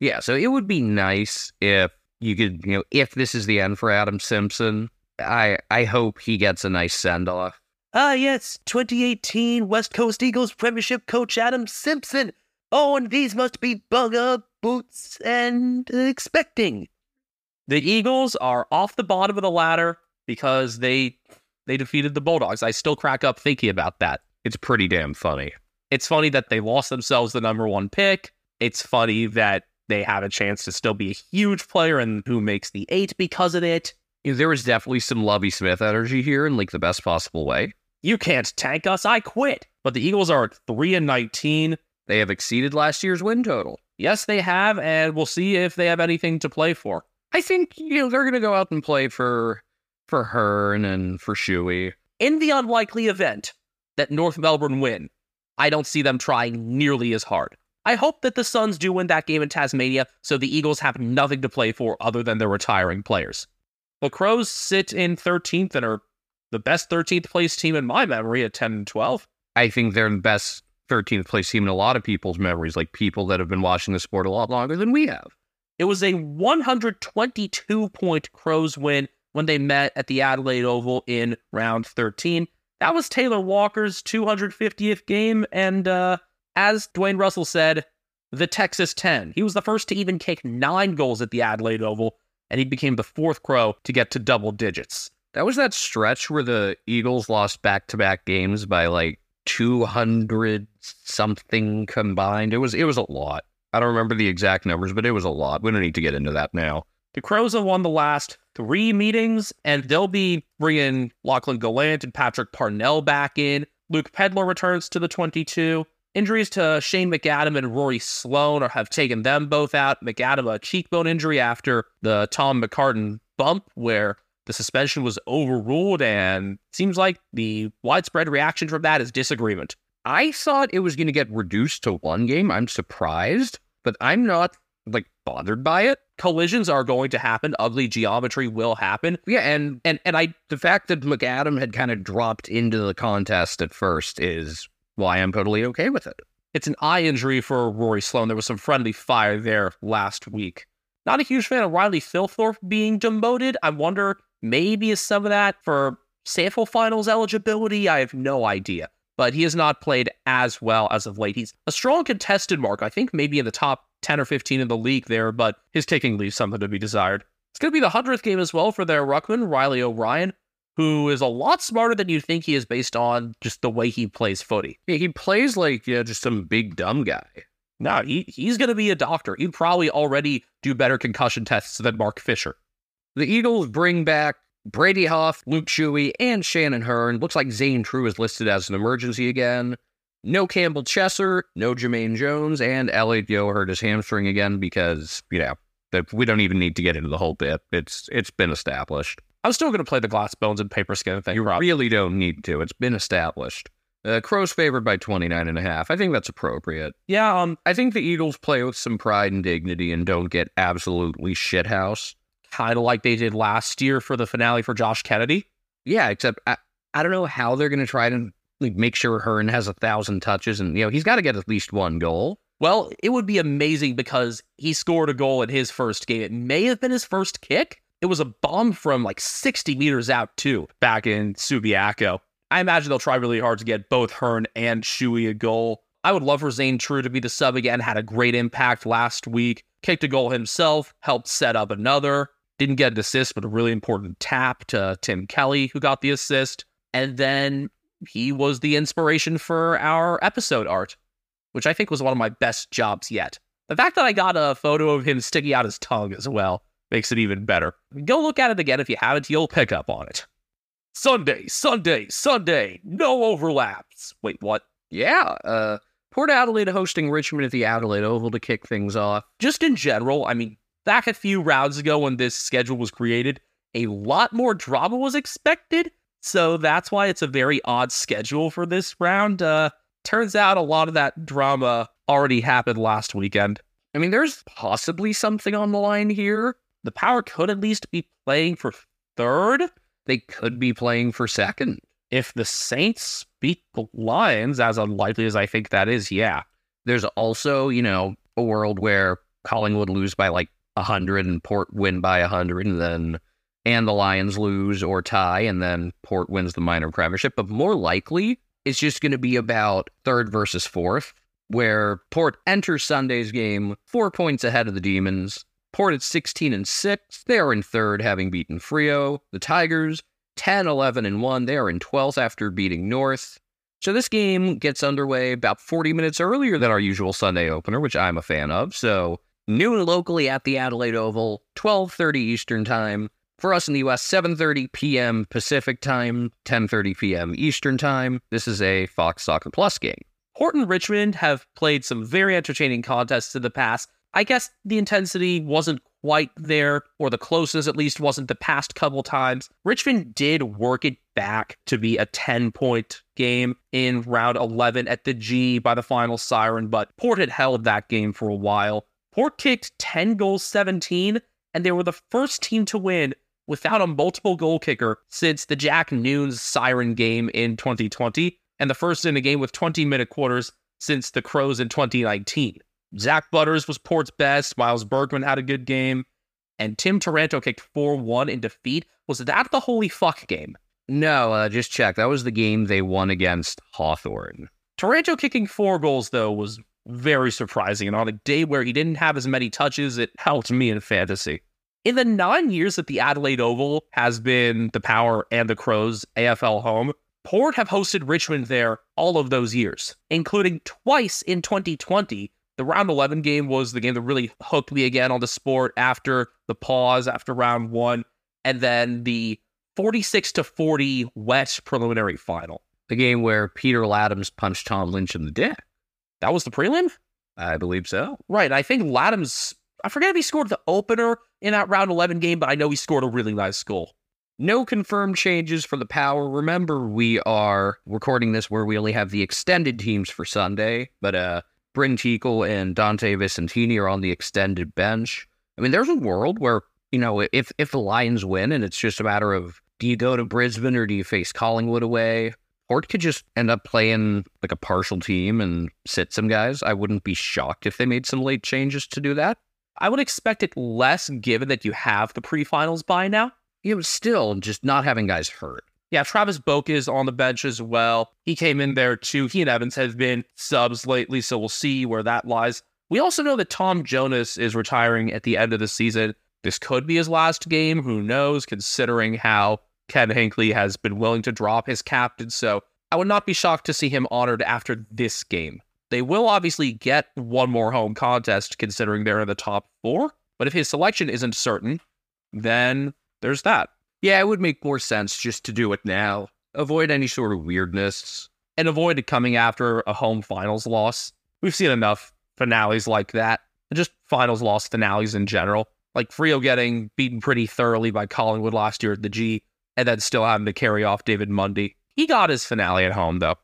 Yeah, so it would be nice if you could, you know, if this is the end for Adam Simpson, I I hope he gets a nice send off. Ah, yes, 2018 West Coast Eagles Premiership coach Adam Simpson. Oh, and these must be bugger boots and expecting. The Eagles are off the bottom of the ladder because they they defeated the Bulldogs. I still crack up thinking about that. It's pretty damn funny. It's funny that they lost themselves the number one pick. It's funny that they have a chance to still be a huge player and who makes the eight because of it. You know, there was definitely some Lovie Smith energy here in like the best possible way. You can't tank us. I quit. But the Eagles are at three and nineteen. They have exceeded last year's win total. Yes, they have, and we'll see if they have anything to play for. I think you know they're going to go out and play for for Hurn and for Shuey. In the unlikely event that North Melbourne win, I don't see them trying nearly as hard. I hope that the Suns do win that game in Tasmania so the Eagles have nothing to play for other than their retiring players. The Crows sit in 13th and are the best 13th place team in my memory at 10 and 12. I think they're the best 13th place team in a lot of people's memories, like people that have been watching the sport a lot longer than we have. It was a 122 point Crows win when they met at the Adelaide Oval in round 13. That was Taylor Walker's 250th game, and uh, as Dwayne Russell said, the Texas 10. He was the first to even kick nine goals at the Adelaide Oval, and he became the fourth Crow to get to double digits. That was that stretch where the Eagles lost back to back games by like 200 something combined. It was it was a lot. I don't remember the exact numbers, but it was a lot. We don't need to get into that now. The Crows have won the last three meetings, and they'll be bringing Lachlan Gollant and Patrick Parnell back in. Luke Pedlar returns to the 22. Injuries to Shane McAdam and Rory Sloane have taken them both out. McAdam, a cheekbone injury after the Tom McCartin bump, where the suspension was overruled, and seems like the widespread reaction from that is disagreement. I thought it was going to get reduced to one game. I'm surprised, but I'm not like bothered by it. Collisions are going to happen. Ugly geometry will happen. Yeah, and and and I the fact that McAdam had kind of dropped into the contest at first is why I'm totally okay with it. It's an eye injury for Rory Sloane. There was some friendly fire there last week. Not a huge fan of Riley Thilthorpe being demoted. I wonder maybe is some of that for sample finals eligibility. I have no idea. But he has not played as well as of late. He's a strong contested mark. I think maybe in the top 10 or 15 in the league there, but his kicking leaves something to be desired. It's going to be the 100th game as well for their Ruckman, Reilly O'Brien, who is a lot smarter than you think he is based on just the way he plays footy. He plays like you know, just some big dumb guy. No, he, he's going to be a doctor. He'd probably already do better concussion tests than Mark Fisher. The Eagles bring back Brady Hough, Luke Shuey, and Shannon Hurn. Looks like Zane Trew is listed as an emergency again. No Campbell Chesser, no Jamaine Jones, and Elliot Yeo hurt his hamstring again because, you know, that we don't even need to get into the whole bit. It's it's been established. I'm still going to play the glass bones and paper skin thing. You really don't need to. It's been established. Uh, Crows favored by 29 and a half. I think that's appropriate. Yeah, um, I think the Eagles play with some pride and dignity and don't get absolutely shithouse. kind of like they did last year for the finale for Josh Kennedy. Yeah, except I, I don't know how they're going to try to make sure Hurn has a thousand touches and, you know, he's got to get at least one goal. Well, it would be amazing because he scored a goal in his first game. It may have been his first kick. It was a bomb from like 60 meters out, too, back in Subiaco. I imagine they'll try really hard to get both Hurn and Shuey a goal. I would love for Zane Trew to be the sub again, had a great impact last week, kicked a goal himself, helped set up another. Didn't get an assist, but a really important tap to Tim Kelly, who got the assist. And then he was the inspiration for our episode art, which I think was one of my best jobs yet. The fact that I got a photo of him sticking out his tongue as well makes it even better. Go look at it again if you haven't, you'll pick up on it. Sunday, Sunday, Sunday, no overlaps. Wait, what? Yeah, uh, Port Adelaide hosting Richmond at the Adelaide Oval to kick things off. Just in general, I mean, back a few rounds ago when this schedule was created, a lot more drama was expected. So that's why it's a very odd schedule for this round. Uh, turns out a lot of that drama already happened last weekend. I mean, there's possibly something on the line here. The Power could at least be playing for third. They could be playing for second. If the Saints beat the Lions, as unlikely as I think that is, yeah. There's also, you know, a world where Collingwood lose by like 100 and Port win by 100 and then and the Lions lose or tie and then Port wins the minor premiership, but more likely it's just going to be about third versus fourth where Port enters Sunday's game 4 points ahead of the Demons. Port at 16 and 6, they are in third having beaten Freo. The Tigers 10 11 and 1, they are in 12th after beating North. So this game gets underway about 40 minutes earlier than our usual Sunday opener, which I'm a fan of. So noon locally at the Adelaide Oval, 12:30 Eastern Time. For us in the US, 7:30 p.m. Pacific Time, 10:30 p.m. Eastern Time. This is a Fox Soccer Plus game. Port and Richmond have played some very entertaining contests in the past. I guess the intensity wasn't quite there, or the closeness at least wasn't the past couple times. Richmond did work it back to be a 10 point game in round 11 at the G by the final siren, but Port had held that game for a while. Port kicked 10 goals 17, and they were the first team to win without a multiple goal kicker since the Jack Newnes siren game in 2020, and the first in a game with 20 minute quarters since the Crows in 2019. Zak Butters was Port's best. Miles Bergman had a good game. And Tim Taranto kicked 4 1 in defeat. Was that the holy fuck game? No, uh, just check. That was the game they won against Hawthorn. Taranto kicking four goals, though, was very surprising. And on a day where he didn't have as many touches, it helped me in fantasy. In the nine years that the Adelaide Oval has been the Power and the Crows AFL home, Port have hosted Richmond there all of those years, including twice in 2020 the round 11 game was the game that really hooked me again on the sport after the pause after round one and then the 46 to 40 wet preliminary final. The game where peter ladhams punched tom lynch in the dick. That was the prelim? I believe so. Right i think ladhams i forget if he scored the opener in that round 11 game but i know he scored a really nice goal no confirmed changes for the power. Remember, we are recording this where we only have the extended teams for Sunday, but uh Brynn Teakle and Dante Visentini are on the extended bench. I mean, there's a world where, you know, if if the Lions win and it's just a matter of do you go to Brisbane or do you face Collingwood away? Port could just end up playing like a partial team and sit some guys. I wouldn't be shocked if they made some late changes to do that. I would expect it less given that you have the pre-finals by now. You know, still just not having guys hurt. Yeah, Travis Boak is on the bench as well. He came in there too. He and Evans have been subs lately, so we'll see where that lies. We also know that Tom Jonas is retiring at the end of the season. This could be his last game. Who knows, considering how Ken Hinkley has been willing to drop his captain. So I would not be shocked to see him honored after this game. They will obviously get one more home contest, considering they're in the top four. But if his selection isn't certain, then there's that. Yeah, it would make more sense just to do it now. Avoid any sort of weirdness. And avoid it coming after a home finals loss. We've seen enough finales like that. Just finals loss finales in general. Like Freo getting beaten pretty thoroughly by Collingwood last year at the G, and then still having to carry off David Mundy. He got his finale at home, though.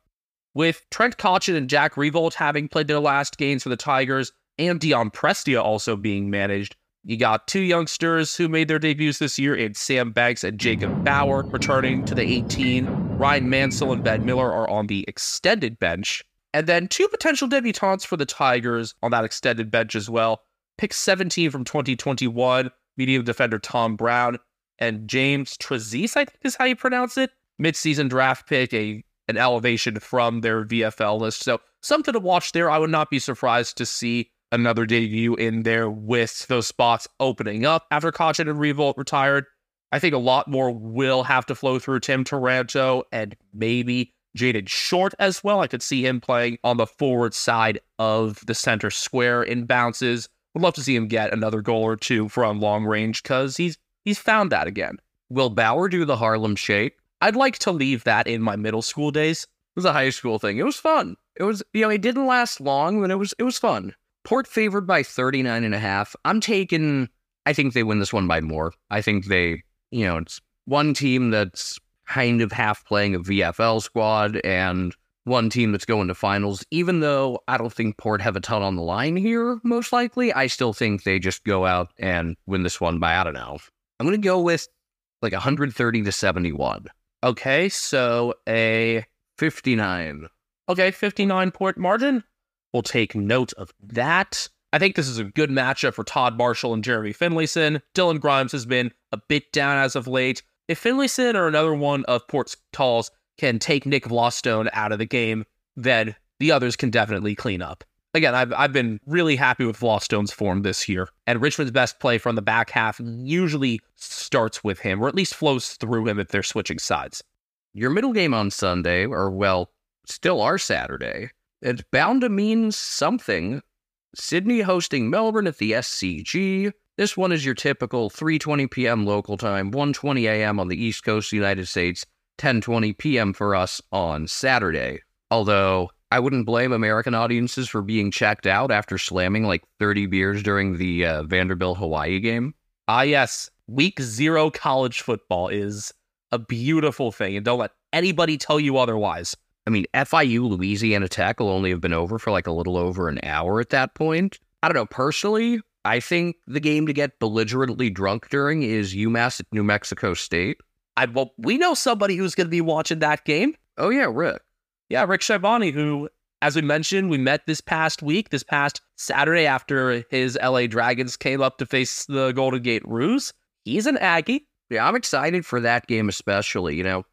With Trent Cotchin and Jack Riewoldt having played their last games for the Tigers, and Dion Prestia also being managed, you got two youngsters who made their debuts this year in Sam Banks and Jacob Bauer returning to the 18. Rhyan Mansell and Ben Miller are on the extended bench. And then two potential debutantes for the Tigers on that extended bench as well. Pick 17 from 2021, medium defender Tom Brown and James Trezise, I think is how you pronounce it. Midseason draft pick, a an elevation from their VFL list. So something to watch there. I would not be surprised to see another debut in there with those spots opening up after Cotchin and Riewoldt retired. I think a lot more will have to flow through Tim Taranto and maybe Jayden Short as well. I could see him playing on the forward side of the center square in bounces. Would love to see him get another goal or two from long range because he's he's found that again. Will Bauer do the Harlem Shake? I'd like to leave that in my middle school days. It was a high school thing. It was fun. It was you know, it didn't last long, but it was it was fun. Port favored by 39 and a half. I'm taking, I think they win this one by more. I think they, you know, it's one team that's kind of half playing a VFL squad and one team that's going to finals. Even though I don't think Port have a ton on the line here, most likely, I still think they just go out and win this one by, I don't know. I'm going to go with like 130 to 71. Okay, so a 59. okay, 59 point margin. We'll take note of that. I think this is a good matchup for Todd Marshall and Jeremy Finlayson. Dylan Grimes has been a bit down as of late. If Finlayson or another one of Port's calls can take Nick Vlastuin out of the game, then the others can definitely clean up. Again, I've, I've been really happy with Vlastuin's form this year, and Richmond's best play from the back half usually starts with him, or at least flows through him if they're switching sides. Your middle game on Sunday, or well, still our Saturday, it's bound to mean something. Sydney hosting Melbourne at the SCG. This one is your typical 3:20 p.m. local time, 1:20 a.m. on the East Coast United States, 10:20 p.m. for us on Saturday. Although I wouldn't blame American audiences for being checked out after slamming like 30 beers during the uh, Vanderbilt Hawaii game. Ah, yes, week zero college football is a beautiful thing, and don't let anybody tell you otherwise. I mean, FIU Louisiana Tech will only have been over for like a little over an hour at that point. I don't know. Personally, I think the game to get belligerently drunk during is UMass at New Mexico State. I well, we know somebody who's going to be watching that game. Oh, yeah, Rick. Yeah, Rick Shibani, who, as we mentioned, we met this past week, this past Saturday after his LA Dragons came up to face the Golden Gate Roos. He's an Aggie. Yeah, I'm excited for that game, especially. You know,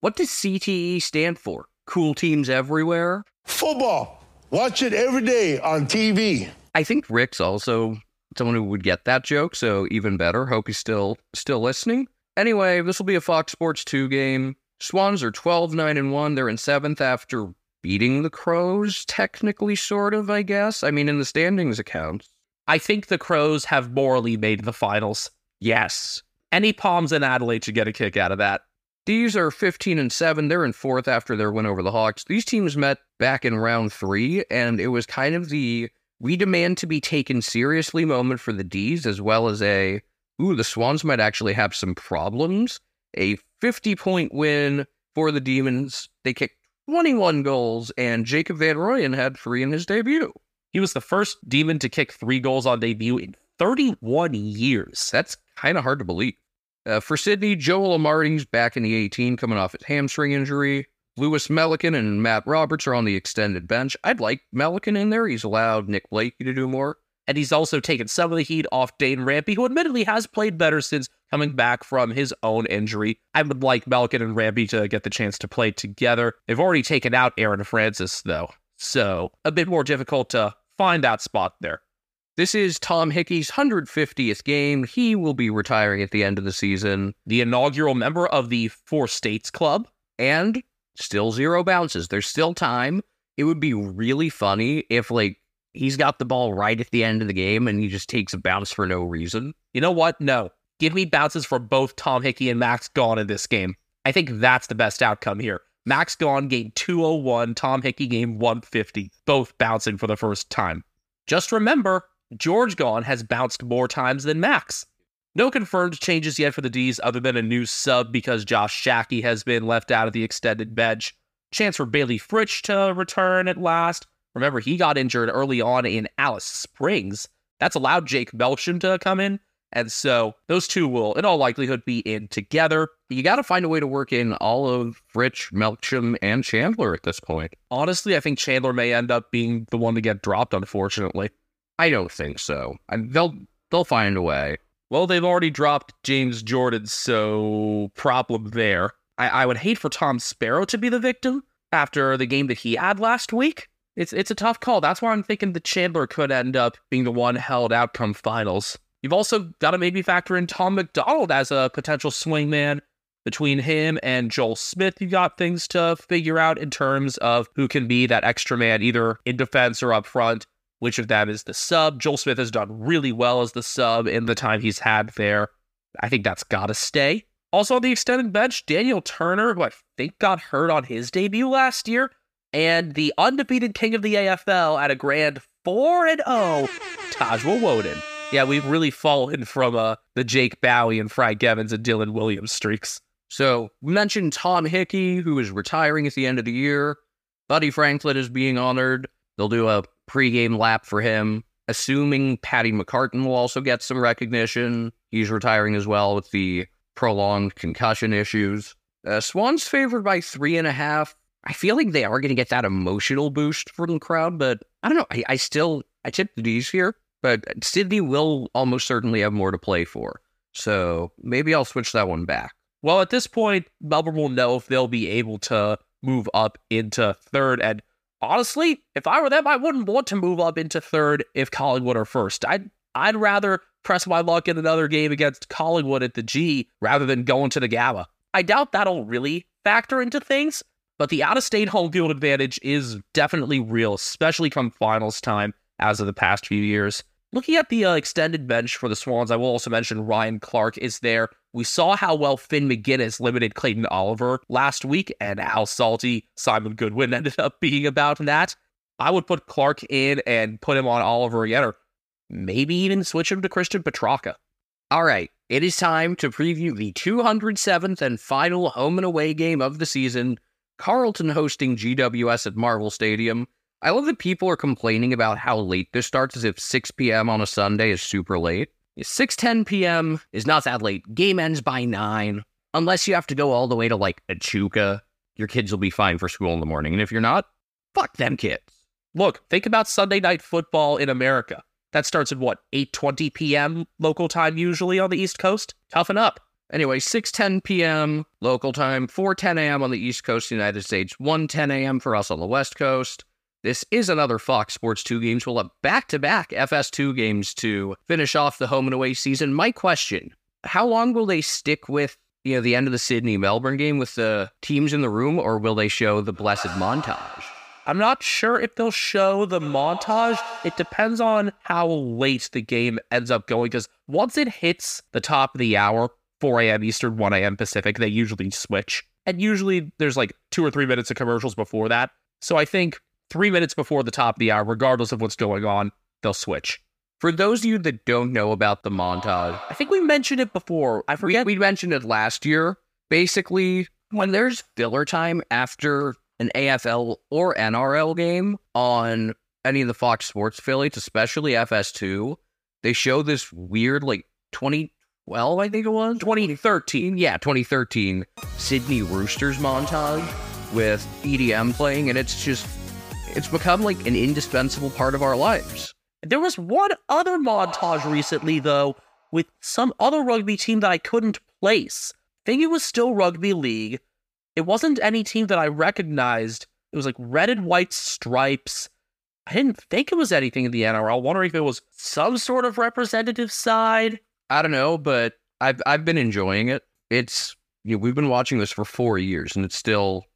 what does CTE stand for? Cool teams everywhere? Football. Watch it every day on TV. I think Rick's also someone who would get that joke, so even better. Hope he's still still listening. Anyway, this will be a Fox Sports 2 game. Swans are 12 9 and 1. They're in seventh after beating the Crows, technically, sort of, I guess. I mean, in the standings accounts. I think the Crows have morally made the finals. Yes. Any Palms in Adelaide should get a kick out of that. These are 15 and 7. They're in fourth after their win over the Hawks. These teams met back in round three, and it was kind of the we demand to be taken seriously moment for the D's, as well as a ooh, the Swans might actually have some problems. A 50 point win for the Demons. They kicked 21 goals, and Jacob Van Rooyen had three in his debut. He was the first Demon to kick three goals on debut in 31 years. That's kind of hard to believe. Uh, for Sydney, Joel Amartey's back in the 18, coming off his hamstring injury. Lewis Melican and Matt Roberts are on the extended bench. I'd like Melican in there. He's allowed Nick Blakey to do more. And he's also taken some of the heat off Dane Rampe, who admittedly has played better since coming back from his own injury. I would like Melican and Rampe to get the chance to play together. They've already taken out Aaron Francis, though, so a bit more difficult to find that spot there. This is Tom Hickey's 150th game. He will be retiring at the end of the season. The inaugural member of the Four States Club. And still zero bounces. There's still time. It would be really funny if, like, he's got the ball right at the end of the game and he just takes a bounce for no reason. You know what? No. Give me bounces for both Tom Hickey and Max Gawn in this game. I think that's the best outcome here. Max Gawn game 201, Tom Hickey game 150, both bouncing for the first time. Just remember, George Gawn has bounced more times than Max. No confirmed changes yet for the D's other than a new sub because Josh Schache has been left out of the extended bench. Chance for Bailey Fritsch to return at last. Remember, he got injured early on in Alice Springs. That's allowed Jake Melksham to come in. And so those two will, in all likelihood, be in together. You got to find a way to work in all of Rich, Melksham, and Chandler at this point. Honestly, I think Chandler may end up being the one to get dropped, unfortunately. I don't think so. I, they'll they'll find a way. Well, they've already dropped James Jordon, so problem there. I, I would hate for Tom Sparrow to be the victim after the game that he had last week. It's it's a tough call. That's why I'm thinking the Chandler could end up being the one held out come finals. You've also got to maybe factor in Tom McDonald as a potential swingman. Between him and Joel Smith, you've got things to figure out in terms of who can be that extra man, either in defense or up front. Which of them is the sub? Joel Smith has done really well as the sub in the time he's had there. I think that's got to stay. Also on the extended bench, Daniel Turner, who I think got hurt on his debut last year, and the undefeated king of the AFL at a grand 4 and 0, Taj Woewodin. Yeah, we've really fallen from uh, the Jake Bowey and Frank Evans and Dylan Williams streaks. So we mentioned Tom Hickey, who is retiring at the end of the year. Buddy Franklin is being honored. They'll do a pregame lap for him, assuming Paddy McCartin will also get some recognition. He's retiring as well with the prolonged concussion issues. Uh, Swans favored by three and a half. I feel like they are going to get that emotional boost from the crowd, but I don't know. I, I still I tip the D's here, but Sydney will almost certainly have more to play for. So maybe I'll switch that one back. Well, at this point, Melbourne will know if they'll be able to move up into third. And honestly, if I were them, I wouldn't want to move up into third if Collingwood are first. I'd I'd rather press my luck in another game against Collingwood at the G rather than going to the Gabba. I doubt that'll really factor into things, but the out of state home field advantage is definitely real, especially come finals time as of the past few years. Looking at the uh, extended bench for the Swans, I will also mention Ryan Clarke is there. We saw how well Finn Maginness limited Clayton Oliver last week and how salty Simon Goodwin ended up being about that. I would put Clark in and put him on Oliver again, or maybe even switch him to Christian Petracca. All right, it is time to preview the 207th and final home and away game of the season. Carlton hosting GWS at Marvel Stadium. I love that people are complaining about how late this starts as if 6 p.m. on a Sunday is super late. 6:10 p.m. is not that late. Game ends by 9. Unless you have to go all the way to like Echuca, your kids will be fine for school in the morning. And if you're not, fuck them kids. Look, think about Sunday night football in America. That starts at what, 8:20 p.m. local time usually on the East Coast? Toughen up. Anyway, 6:10 p.m. local time, 4:10 a.m. on the East Coast of the United States, 1:10 a.m. for us on the West Coast. This is another Fox Sports 2 games. We'll have back-to-back FS2 games to finish off the home and away season. My question, how long will they stick with you know the end of the Sydney Melbourne game with the teams in the room or will they show the blessed montage? I'm not sure if they'll show the montage. It depends on how late the game ends up going because once it hits the top of the hour, 4 a.m. Eastern, 1 a.m. Pacific, they usually switch. And usually there's like two or three minutes of commercials before that. So I think three minutes before the top of the hour, regardless of what's going on, they'll switch. For those of you that don't know about the montage, I think we mentioned it before. I forget. we mentioned it last year. Basically, when there's filler time after an AFL or NRL game on any of the Fox Sports affiliates, especially FS2, they show this weird, like 2012, I think it was 2013. Yeah, 2013 Sydney Roosters montage with EDM playing, and it's just it's become like an indispensable part of our lives. There was one other montage recently, though, with some other rugby team that I couldn't place. I think it was still rugby league. It wasn't any team that I recognized. It was like red and white stripes. I didn't think it was anything in the NRL. Wondering if it was some sort of representative side. I don't know, but I've I've been enjoying it. It's you know, we've been watching this for four years, and it's still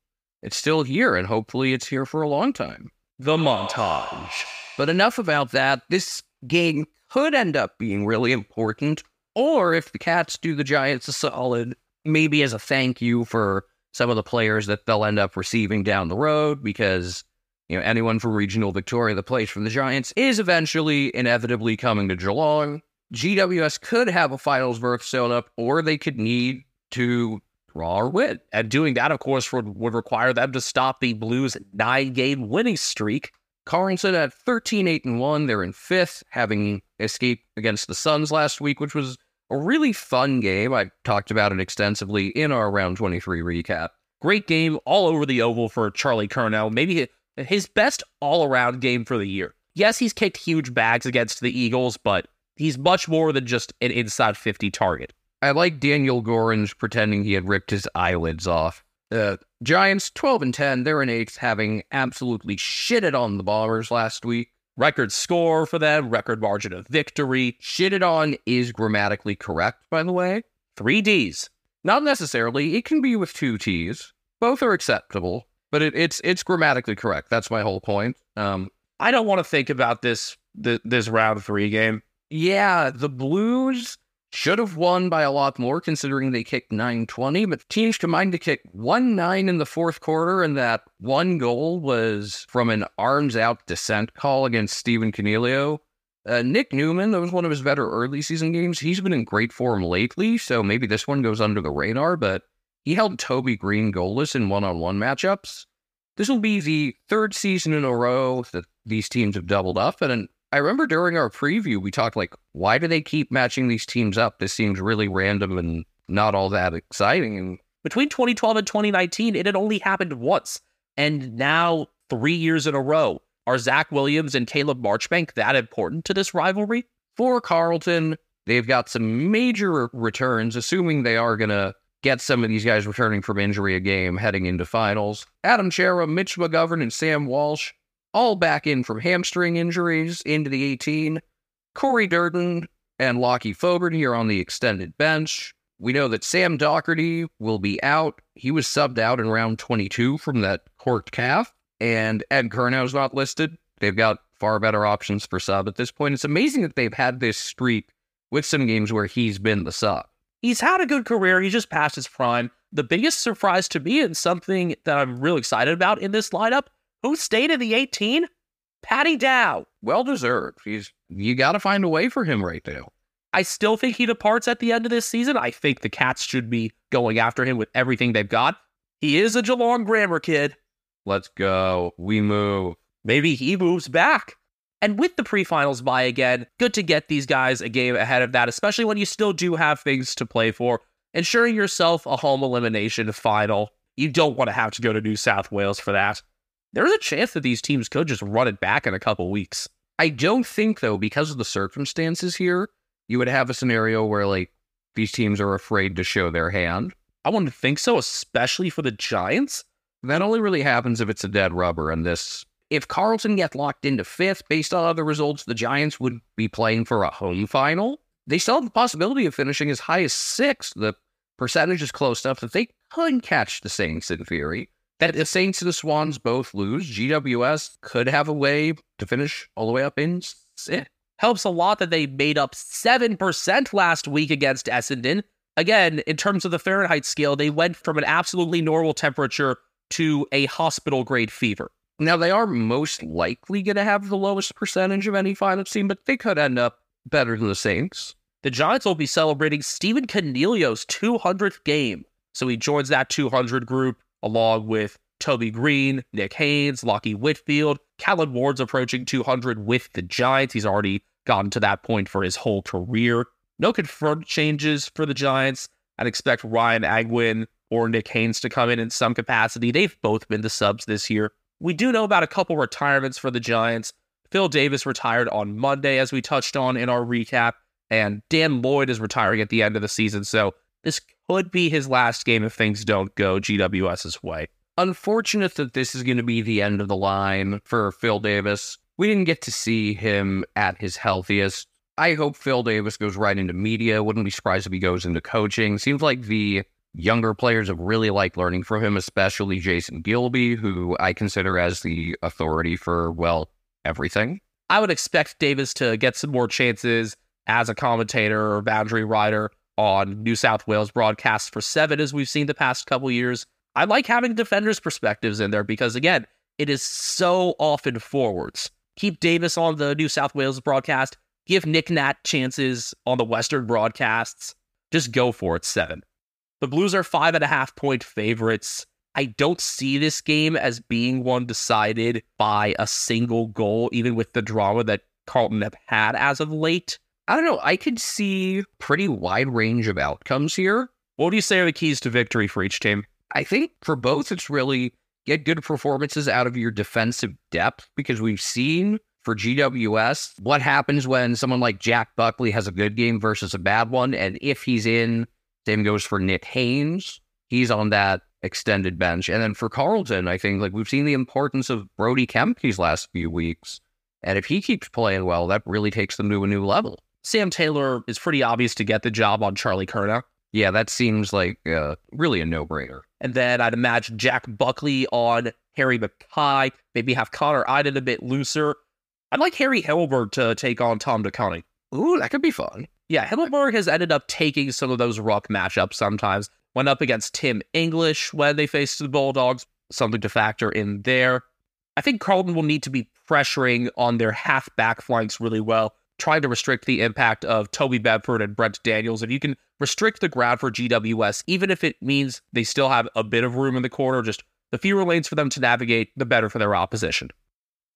it's still here, and hopefully it's here for a long time. The montage. But enough about that. This game could end up being really important, or if the Cats do the Giants a solid, maybe as a thank you for some of the players that they'll end up receiving down the road, because you know anyone from regional Victoria that plays for the Giants is eventually inevitably coming to Geelong. GWS could have a finals berth sewn up, or they could need to draw or win. And doing that, of course, would, would require them to stop the Blues' nine game winning streak. Carlton at 13 8 and 1. They're in fifth, having escaped against the Suns last week, which was a really fun game. I talked about it extensively in our round 23 recap. Great game all over the oval for Charlie Curnow. Maybe his best all around game for the year. Yes, he's kicked huge bags against the Eagles, but he's much more than just an inside 50 target. I like Daniel Gorringe pretending he had ripped his eyelids off. Uh, Giants 12 and 10, they're in eighth, having absolutely shitted on the Bombers last week. Record score for them, record margin of victory. Shitted on is grammatically correct, by the way. Three D's. Not necessarily. It can be with two T's. Both are acceptable, but it, it's it's grammatically correct. That's my whole point. Um, I don't want to think about this th- this round three game. Yeah, the Blues should have won by a lot more considering they kicked 920, but teams combined to kick 1 9 in the fourth quarter, and that one goal was from an arms out descent call against Stephen Coniglio. Uh, Nick Newman, that was one of his better early season games. He's been in great form lately, so maybe this one goes under the radar, but he held Toby Greene goalless in one on one matchups. This will be the third season in a row that these teams have doubled up, and I remember during our preview, we talked like, why do they keep matching these teams up? This seems really random and not all that exciting. And Between 2012 and 2019, it had only happened once. And now, three years in a row, are Zac Williams and Caleb Marchbank that important to this rivalry? For Carlton, they've got some major returns, assuming they are going to get some of these guys returning from injury a game heading into finals. Adam Cerra, Mitch McGovern, and Sam Walsh, all back in from hamstring injuries into the 18. Corey Durdin and Lachie Fogarty are on the extended bench. We know that Sam Docherty will be out. He was subbed out in round 22 from that corked calf, and Ed Curnow's not listed. They've got far better options for sub at this point. It's amazing that they've had this streak with some games where he's been the sub. He's had a good career. He's just past his prime. The biggest surprise to me and something that I'm real excited about in this lineup, who stayed in the 18? Paddy Dow. Well deserved. He's you got to find a way for him right now. I still think he departs at the end of this season. I think the Cats should be going after him with everything they've got. He is a Geelong grammar kid. Let's go. We move. Maybe he moves back. And with the pre-finals bye again, good to get these guys a game ahead of that, especially when you still do have things to play for. Ensuring yourself a home elimination final. You don't want to have to go to New South Wales for that. There's a chance that these teams could just run it back in a couple weeks. I don't think though, because of the circumstances here, you would have a scenario where like these teams are afraid to show their hand. I wouldn't think so, especially for the Giants. That only really happens if it's a dead rubber, and this if Carlton gets locked into fifth based on other results, the Giants would be playing for a home final. They still have the possibility of finishing as high as sixth. The percentage is close enough that they could catch the Saints in theory. That if the Saints and the Swans both lose, GWS could have a way to finish all the way up in sixth. Eh. Helps a lot that they made up 7% last week against Essendon. Again, in terms of the Fahrenheit scale, they went from an absolutely normal temperature to a hospital grade fever. Now, they are most likely going to have the lowest percentage of any final team, but they could end up better than the Saints. The Giants will be celebrating Stephen Coniglio's 200th game. So he joins that 200 group along with Toby Greene, Nick Haynes, Lachie Whitfield. Callan Ward's approaching 200 with the Giants. He's already gotten to that point for his whole career. No confirmed changes for the Giants. I'd expect Ryan Angwin or Nick Haynes to come in in some capacity. They've both been the subs this year. We do know about a couple retirements for the Giants. Phil Davis retired on Monday, as we touched on in our recap, and Dan Lloyd is retiring at the end of the season. So this could be his last game if things don't go GWS's way. Unfortunate that this is going to be the end of the line for Phil Davis. We didn't get to see him at his healthiest. I hope Phil Davis goes right into media. Wouldn't be surprised if he goes into coaching. Seems like the younger players have really liked learning from him, especially Jason Gilby, who I consider as the authority for, well, everything. I would expect Davis to get some more chances as a commentator or boundary rider on New South Wales broadcasts for seven, as we've seen the past couple years. I like having defenders' perspectives in there because, again, it is so often forwards. Keep Davis on the New South Wales broadcast. Give Nick Nat chances on the Western broadcasts. Just go for it, seven. The Blues are five and a half point favorites. I don't see this game as being one decided by a single goal, even with the drama that Carlton have had as of late. I don't know. I could see pretty wide range of outcomes here. What do you say are the keys to victory for each team? I think for both, it's really get good performances out of your defensive depth because we've seen for GWS what happens when someone like Jack Buckley has a good game versus a bad one. And if he's in, same goes for Nick Haynes. He's on that extended bench. And then for Carlton, I think like we've seen the importance of Brodie Kemp these last few weeks. And if he keeps playing well, that really takes them to a new level. Sam Taylor is pretty obvious to get the job on Charlie Curnow. Yeah, that seems like uh, really a no brainer. And then I'd imagine Jack Buckley on Harry McKay, maybe have Connor Idun a bit looser. I'd like Harry Hellberg to take on Tom De Koning. Ooh, that could be fun. Yeah, Hellberg has ended up taking some of those rough matchups sometimes. Went up against Tim English when they faced the Bulldogs, something to factor in there. I think Carlton will need to be pressuring on their half back flanks really well, trying to restrict the impact of Toby Bedford and Brent Daniels. If you can restrict the ground for GWS, even if it means they still have a bit of room in the corner, just the fewer lanes for them to navigate, the better for their opposition.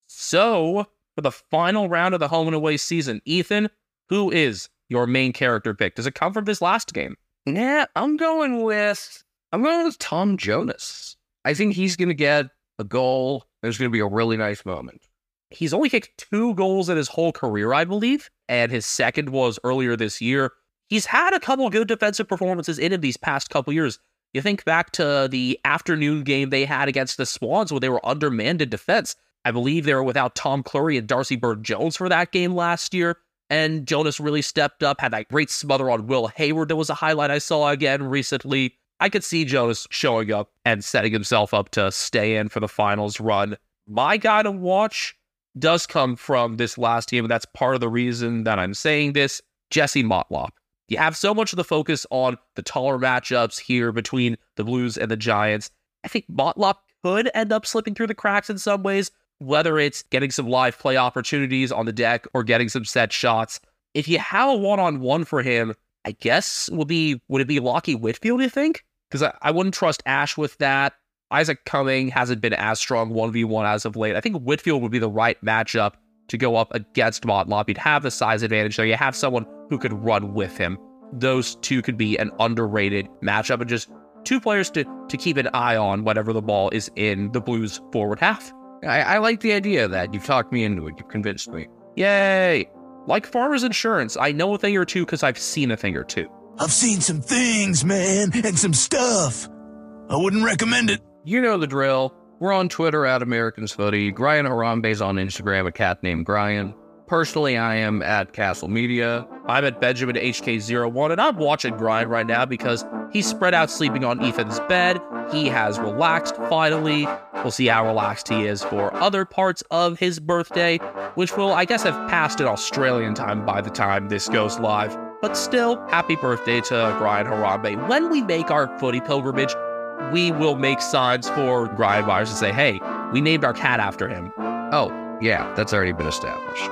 So, for the final round of the home and away season, Ethan, who is your main character pick? Does it come from this last game? Nah, I'm going with I'm going with Tom Jonas. I think he's going to get a goal. There's going to be a really nice moment. He's only kicked two goals in his whole career, I believe, and his second was earlier this year. He's had a couple good defensive performances in him these past couple years. You think back to the afternoon game they had against the Swans where they were undermanned in defense. I believe they were without Tom Clurey and Darcy Byrne-Jones for that game last year. And Jonas really stepped up, had that great smother on Will Hayward that was a highlight I saw again recently. I could see Jonas showing up and setting himself up to stay in for the finals run. My guy to watch does come from this last and that's part of the reason that I'm saying this. Jesse Motlop. You have so much of the focus on the taller matchups here between the Blues and the Giants. I think Motlop could end up slipping through the cracks in some ways, whether it's getting some live play opportunities on the deck or getting some set shots. If you have a one on one for him, I guess would be would it be Lachie Whitfield, you think? Because I, I wouldn't trust Ash with that. Isaac Cumming hasn't been as strong 1v1 as of late. I think Whitfield would be the right matchup to go up against Motlop. You'd have the size advantage there. You have someone who could run with him. Those two could be an underrated matchup and just two players to, to keep an eye on whenever the ball is in the Blues forward half. I, I like the idea of that. You've talked me into it. You've convinced me. Yay! Like Farmers Insurance, I know a thing or two because I've seen a thing or two. I've seen some things, man, and some stuff. I wouldn't recommend it. You know the drill. We're on Twitter at Americans Footy. Brian Harambe's on Instagram, a cat named Brian. Personally, I am at Castle Media. I'm at Benjamin HK01, and I'm watching Brian right now because he's spread out sleeping on Ethan's bed. He has relaxed finally. We'll see how relaxed he is for other parts of his birthday, which will, I guess, have passed in Australian time by the time this goes live. But still, happy birthday to Brian Harambe. When we make our footy pilgrimage, we will make signs for Brian Myers to say, hey, we named our cat after him. Oh, yeah, that's already been established.